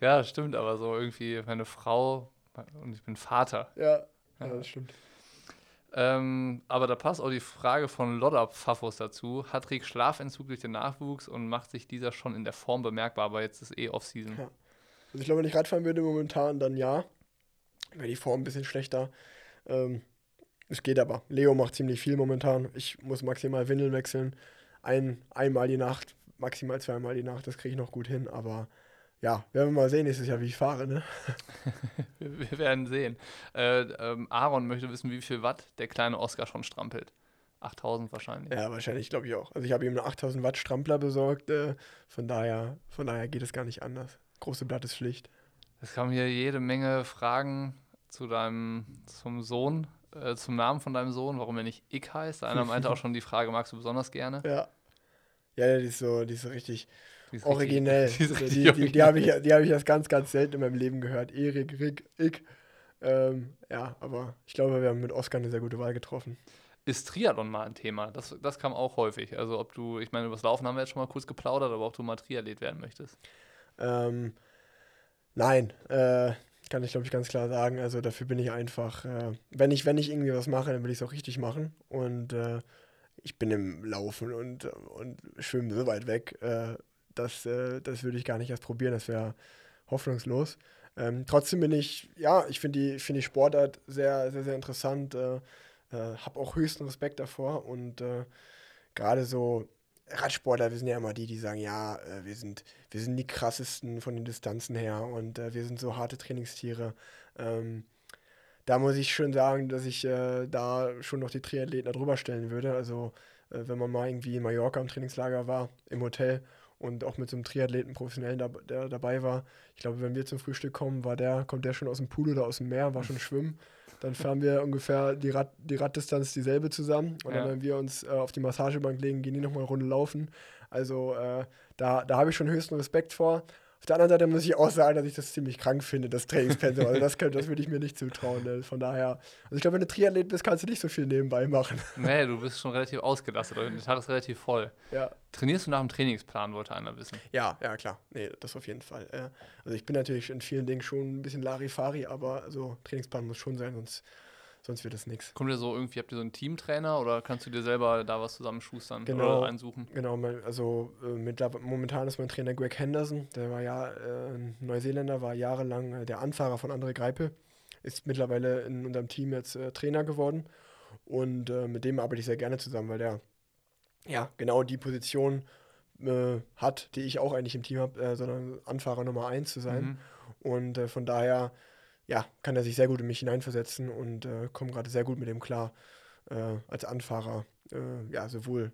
ja, stimmt, aber so irgendwie meine Frau und ich bin Vater. Ja, ja das stimmt. Ähm, aber da passt auch die Frage von Lodder Pfaffos dazu. Hat Rick Schlafentzug durch den Nachwuchs und macht sich dieser schon in der Form bemerkbar, aber jetzt ist eh Off-Season. Ja. Also ich glaube, wenn ich Radfahren würde momentan, dann ja. Wäre die Form ein bisschen schlechter. Ähm, es geht aber. Leo macht ziemlich viel momentan. Ich muss maximal Windeln wechseln. Ein, einmal die Nacht, maximal zweimal die Nacht, das kriege ich noch gut hin, aber ja, werden wir mal sehen nächstes Jahr, wie ich fahre. Ne? wir werden sehen. Äh, ähm, Aaron möchte wissen, wie viel Watt der kleine Oscar schon strampelt. 8000 wahrscheinlich. Ja, wahrscheinlich, glaube ich auch. Also ich habe ihm einen 8000 Watt Strampler besorgt. Äh, von, daher, von daher geht es gar nicht anders. Große Blatt ist schlicht. Es kamen hier jede Menge Fragen zu deinem, zum Sohn, äh, zum Namen von deinem Sohn, warum er nicht Ick heißt. Einer meinte auch schon die Frage, magst du besonders gerne? Ja. Ja, die ist so, die ist so richtig die originell. Die, die, die, die habe ich, hab ich erst ganz, ganz selten in meinem Leben gehört. Erik, Rick, ich. Ähm, ja, aber ich glaube, wir haben mit Oscar eine sehr gute Wahl getroffen. Ist Triathlon mal ein Thema? Das, das kam auch häufig. Also ob du, ich meine, über das Laufen haben wir jetzt schon mal kurz geplaudert, aber ob du mal Triathlet werden möchtest. Ähm, nein, äh, kann ich glaube ich ganz klar sagen. Also dafür bin ich einfach, äh, wenn ich, wenn ich irgendwie was mache, dann will ich es auch richtig machen. Und äh, ich bin im Laufen und, und Schwimmen so weit weg. Äh, das, äh, das würde ich gar nicht erst probieren, das wäre hoffnungslos. Ähm, trotzdem bin ich, ja, ich finde die, find die Sportart sehr, sehr, sehr interessant, äh, äh, habe auch höchsten Respekt davor und äh, gerade so Radsportler, wir sind ja immer die, die sagen, ja, äh, wir, sind, wir sind die krassesten von den Distanzen her und äh, wir sind so harte Trainingstiere. Ähm, da muss ich schon sagen, dass ich da schon noch die Triathleten darüber stellen würde. Also wenn man mal irgendwie in Mallorca im Trainingslager war, im Hotel und auch mit so einem Triathleten professionellen, da, der dabei war. Ich glaube, wenn wir zum Frühstück kommen, war der, kommt der schon aus dem Pool oder aus dem Meer, war schon schwimmen. Dann fahren wir ungefähr die, Rad, die Raddistanz dieselbe zusammen. Und ja. dann, wenn wir uns äh, auf die Massagebank legen, gehen die nochmal eine Runde laufen. Also äh, da, da habe ich schon höchsten Respekt vor. Auf der anderen Seite muss ich auch sagen, dass ich das ziemlich krank finde, das Trainingspensum. Also das, das würde ich mir nicht zutrauen. Ne? Von daher, also ich glaube, wenn du Triathlet bist, kannst du nicht so viel nebenbei machen. Nee, du bist schon relativ ausgelastet. Der Tag ist relativ voll. Ja. Trainierst du nach dem Trainingsplan, wollte einer wissen. Ja, ja, klar. Nee, das auf jeden Fall. Also ich bin natürlich in vielen Dingen schon ein bisschen Larifari, aber also Trainingsplan muss schon sein, sonst sonst wird das nichts. Kommt ihr so irgendwie, habt ihr so einen Teamtrainer oder kannst du dir selber da was zusammenschustern genau, oder einsuchen? Genau, also äh, mit, momentan ist mein Trainer Greg Henderson, der war ja äh, Neuseeländer, war jahrelang äh, der Anfahrer von André Greipel, ist mittlerweile in unserem Team jetzt äh, Trainer geworden und äh, mit dem arbeite ich sehr gerne zusammen, weil der ja genau die Position äh, hat, die ich auch eigentlich im Team habe, sondern Anfahrer Nummer 1 zu sein. Mhm. Und von daher ja, kann er sich sehr gut in mich hineinversetzen und äh, kommt gerade sehr gut mit dem klar äh, als Anfahrer. Äh, ja, sowohl,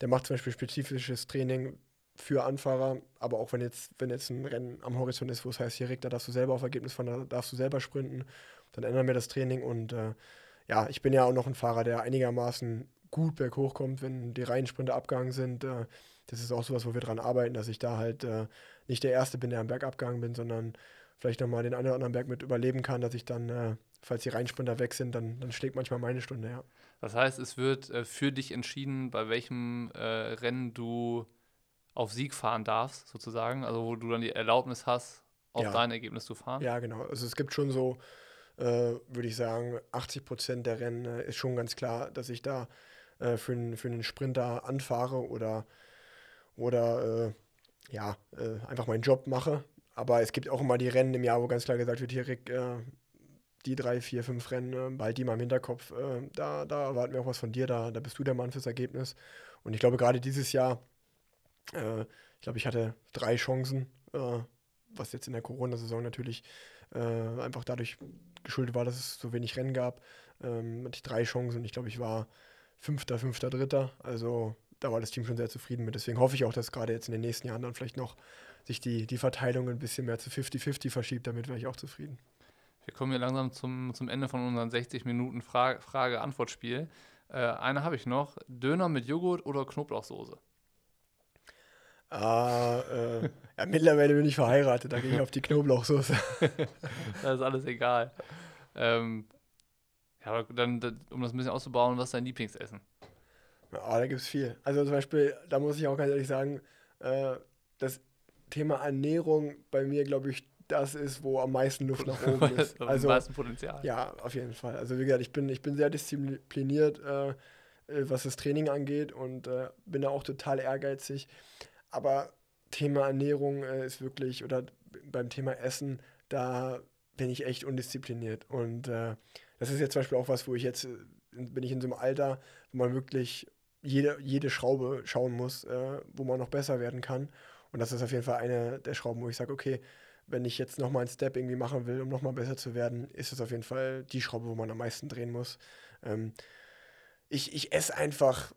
der macht zum Beispiel spezifisches Training für Anfahrer, aber auch wenn jetzt, wenn jetzt ein Rennen am Horizont ist, wo es heißt, hier Rick, da darfst du selber auf Ergebnis fahren, da darfst du selber sprinten, dann ändern wir das Training und äh, ja, ich bin ja auch noch ein Fahrer, der einigermaßen gut berghoch kommt, wenn die Reihensprinter abgegangen sind. Äh, das ist auch sowas, wo wir dran arbeiten, dass ich da halt äh, nicht der Erste bin, der am Berg abgegangen bin, sondern vielleicht nochmal den einen oder anderen Berg mit überleben kann, dass ich dann, äh, falls die Reinsprinter weg sind, dann, dann schlägt manchmal meine Stunde, ja. Das heißt, es wird äh, für dich entschieden, bei welchem äh, Rennen du auf Sieg fahren darfst, sozusagen, also wo du dann die Erlaubnis hast, auf ja. dein Ergebnis zu fahren? Ja, genau. Also es gibt schon so, äh, würde ich sagen, 80 Prozent der Rennen äh, ist schon ganz klar, dass ich da äh, für, einen, für einen Sprinter anfahre oder, oder ja, einfach meinen Job mache. Aber es gibt auch immer die Rennen im Jahr, wo ganz klar gesagt wird, hier Rick, äh, die drei, vier, fünf Rennen, äh, behalt die mal im Hinterkopf. Äh, da, da erwarten wir auch was von dir, da, da bist du der Mann fürs Ergebnis. Und ich glaube, gerade dieses Jahr, äh, ich glaube, ich hatte drei Chancen, äh, was jetzt in der Corona-Saison natürlich äh, einfach dadurch geschuldet war, dass es so wenig Rennen gab. Ähm, hatte ich drei Chancen und ich glaube, ich war Fünfter, Fünfter, Dritter. Also da war das Team schon sehr zufrieden mit. Deswegen hoffe ich auch, dass gerade jetzt in den nächsten Jahren dann vielleicht noch sich die, die Verteilung ein bisschen mehr zu 50-50 verschiebt. Damit wäre ich auch zufrieden. Wir kommen hier langsam zum, zum Ende von unseren 60 Minuten Frage-Antwort-Spiel. Äh, eine habe ich noch. Döner mit Joghurt oder Knoblauchsoße? Ah, äh, ja, mittlerweile bin ich verheiratet, da gehe ich auf die Knoblauchsoße. das ist alles egal. Ähm, ja, dann, um das ein bisschen auszubauen, was ist dein Lieblingsessen? Ja, da gibt es viel. Also zum Beispiel, da muss ich auch ganz ehrlich sagen, äh, das Thema Ernährung bei mir, glaube ich, das ist, wo am meisten Luft nach oben ist. Also, am meisten Potenzial. Ja, auf jeden Fall. Also wie gesagt, ich bin, ich bin sehr diszipliniert, äh, äh, was das Training angeht und äh, bin da auch total ehrgeizig. Aber Thema Ernährung äh, ist wirklich, oder beim Thema Essen, da bin ich echt undiszipliniert. Und äh, das ist jetzt zum Beispiel auch was, wo ich jetzt, äh, bin ich in so einem Alter, wo man wirklich jede, jede Schraube schauen muss, wo man noch besser werden kann. Und das ist auf jeden Fall eine der Schrauben, wo ich sage, okay, wenn ich jetzt nochmal einen Step irgendwie machen will, um nochmal besser zu werden, ist es auf jeden Fall die Schraube, wo man am meisten drehen muss. Ähm, ich, ich esse einfach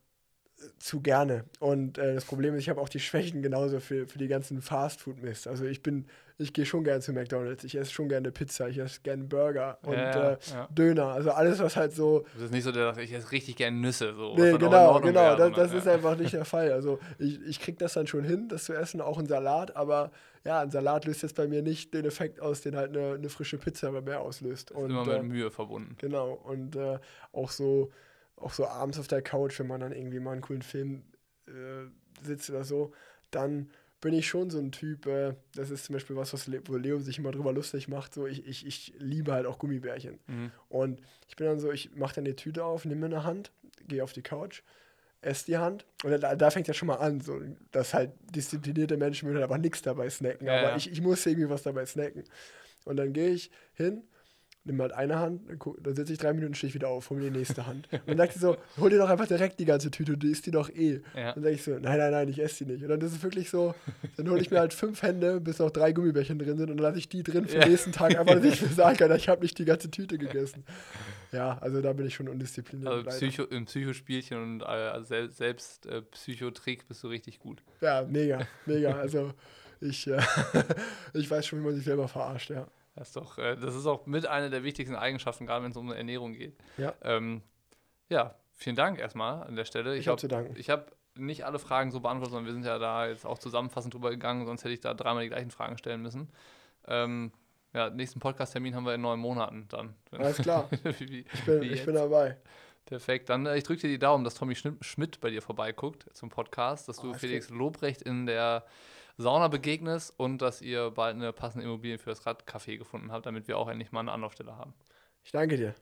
zu gerne. Und äh, das Problem ist, ich habe auch die Schwächen genauso für, für die ganzen Fastfood-Mist. Also ich bin, ich gehe schon gerne zu McDonalds, ich esse schon gerne Pizza, ich esse gerne Burger und ja, äh, ja. Döner. Also alles, was halt so. Das ist nicht so, dass ich esse richtig gerne Nüsse. So, nee, genau, genau. Wäre, das, das ist einfach nicht der Fall. Also ich, ich kriege das dann schon hin, das zu essen, auch ein Salat, aber ja, ein Salat löst jetzt bei mir nicht den Effekt aus, den halt eine, eine frische Pizza bei mir auslöst. Das ist und, immer mit äh, Mühe verbunden. Genau. Und äh, auch so auch so abends auf der Couch, wenn man dann irgendwie mal einen coolen Film äh, sitzt oder so, dann bin ich schon so ein Typ, äh, das ist zum Beispiel was, was Le wo Leo sich immer drüber lustig macht, so ich, ich, ich liebe halt auch Gummibärchen. Mhm. Und ich bin dann so, ich mache dann die Tüte auf, nehme eine Hand, gehe auf die Couch, esse die Hand und da, da fängt ja schon mal an, so, dass halt disziplinierte Menschen würden aber nichts dabei snacken, ja, aber ja. Ich, ich muss irgendwie was dabei snacken. Und dann gehe ich hin, nimm halt eine Hand, dann setze ich drei Minuten, stehe ich wieder auf, hol mir die nächste Hand. Und dann sagt sie so, hol dir doch einfach direkt die ganze Tüte, du isst die doch eh. Ja. Dann sage ich so, nein, nein, nein, ich esse die nicht. Und dann ist es wirklich so, dann hole ich mir halt fünf Hände, bis noch drei Gummibärchen drin sind und dann lasse ich die drin für den nächsten Tag, einfach, dass ich mir sagen kann, ich habe nicht die ganze Tüte gegessen. Ja, also da bin ich schon undiszipliniert. Also Psycho, im Psychospielchen und äh, also selbst äh, Psychotrick bist du richtig gut. Ja, mega, mega. Also ich, äh, ich weiß schon, wie man sich selber verarscht, ja. Das ist doch, äh, das ist auch mit einer der wichtigsten Eigenschaften, gerade wenn es um Ernährung geht. Ja. Ähm, ja, vielen Dank erstmal an der Stelle. Ich, Ich, habe hab- zu danken. ich habe nicht alle Fragen so beantwortet, sondern wir sind ja da jetzt auch zusammenfassend drüber gegangen, sonst hätte ich da dreimal die gleichen Fragen stellen müssen. Ähm, ja, nächsten Podcast-Termin haben wir in neun Monaten dann. Alles klar. wie, wie, Ich bin, ich bin dabei. Perfekt. Dann äh, ich drücke dir die Daumen, dass Tommy Schmidt bei dir vorbeiguckt zum Podcast, dass du Ah, Felix Lobrecht in der Sauna begegnest und dass ihr bald eine passende Immobilie für das Radcafé gefunden habt, damit wir auch endlich mal eine Anlaufstelle haben. Ich danke dir.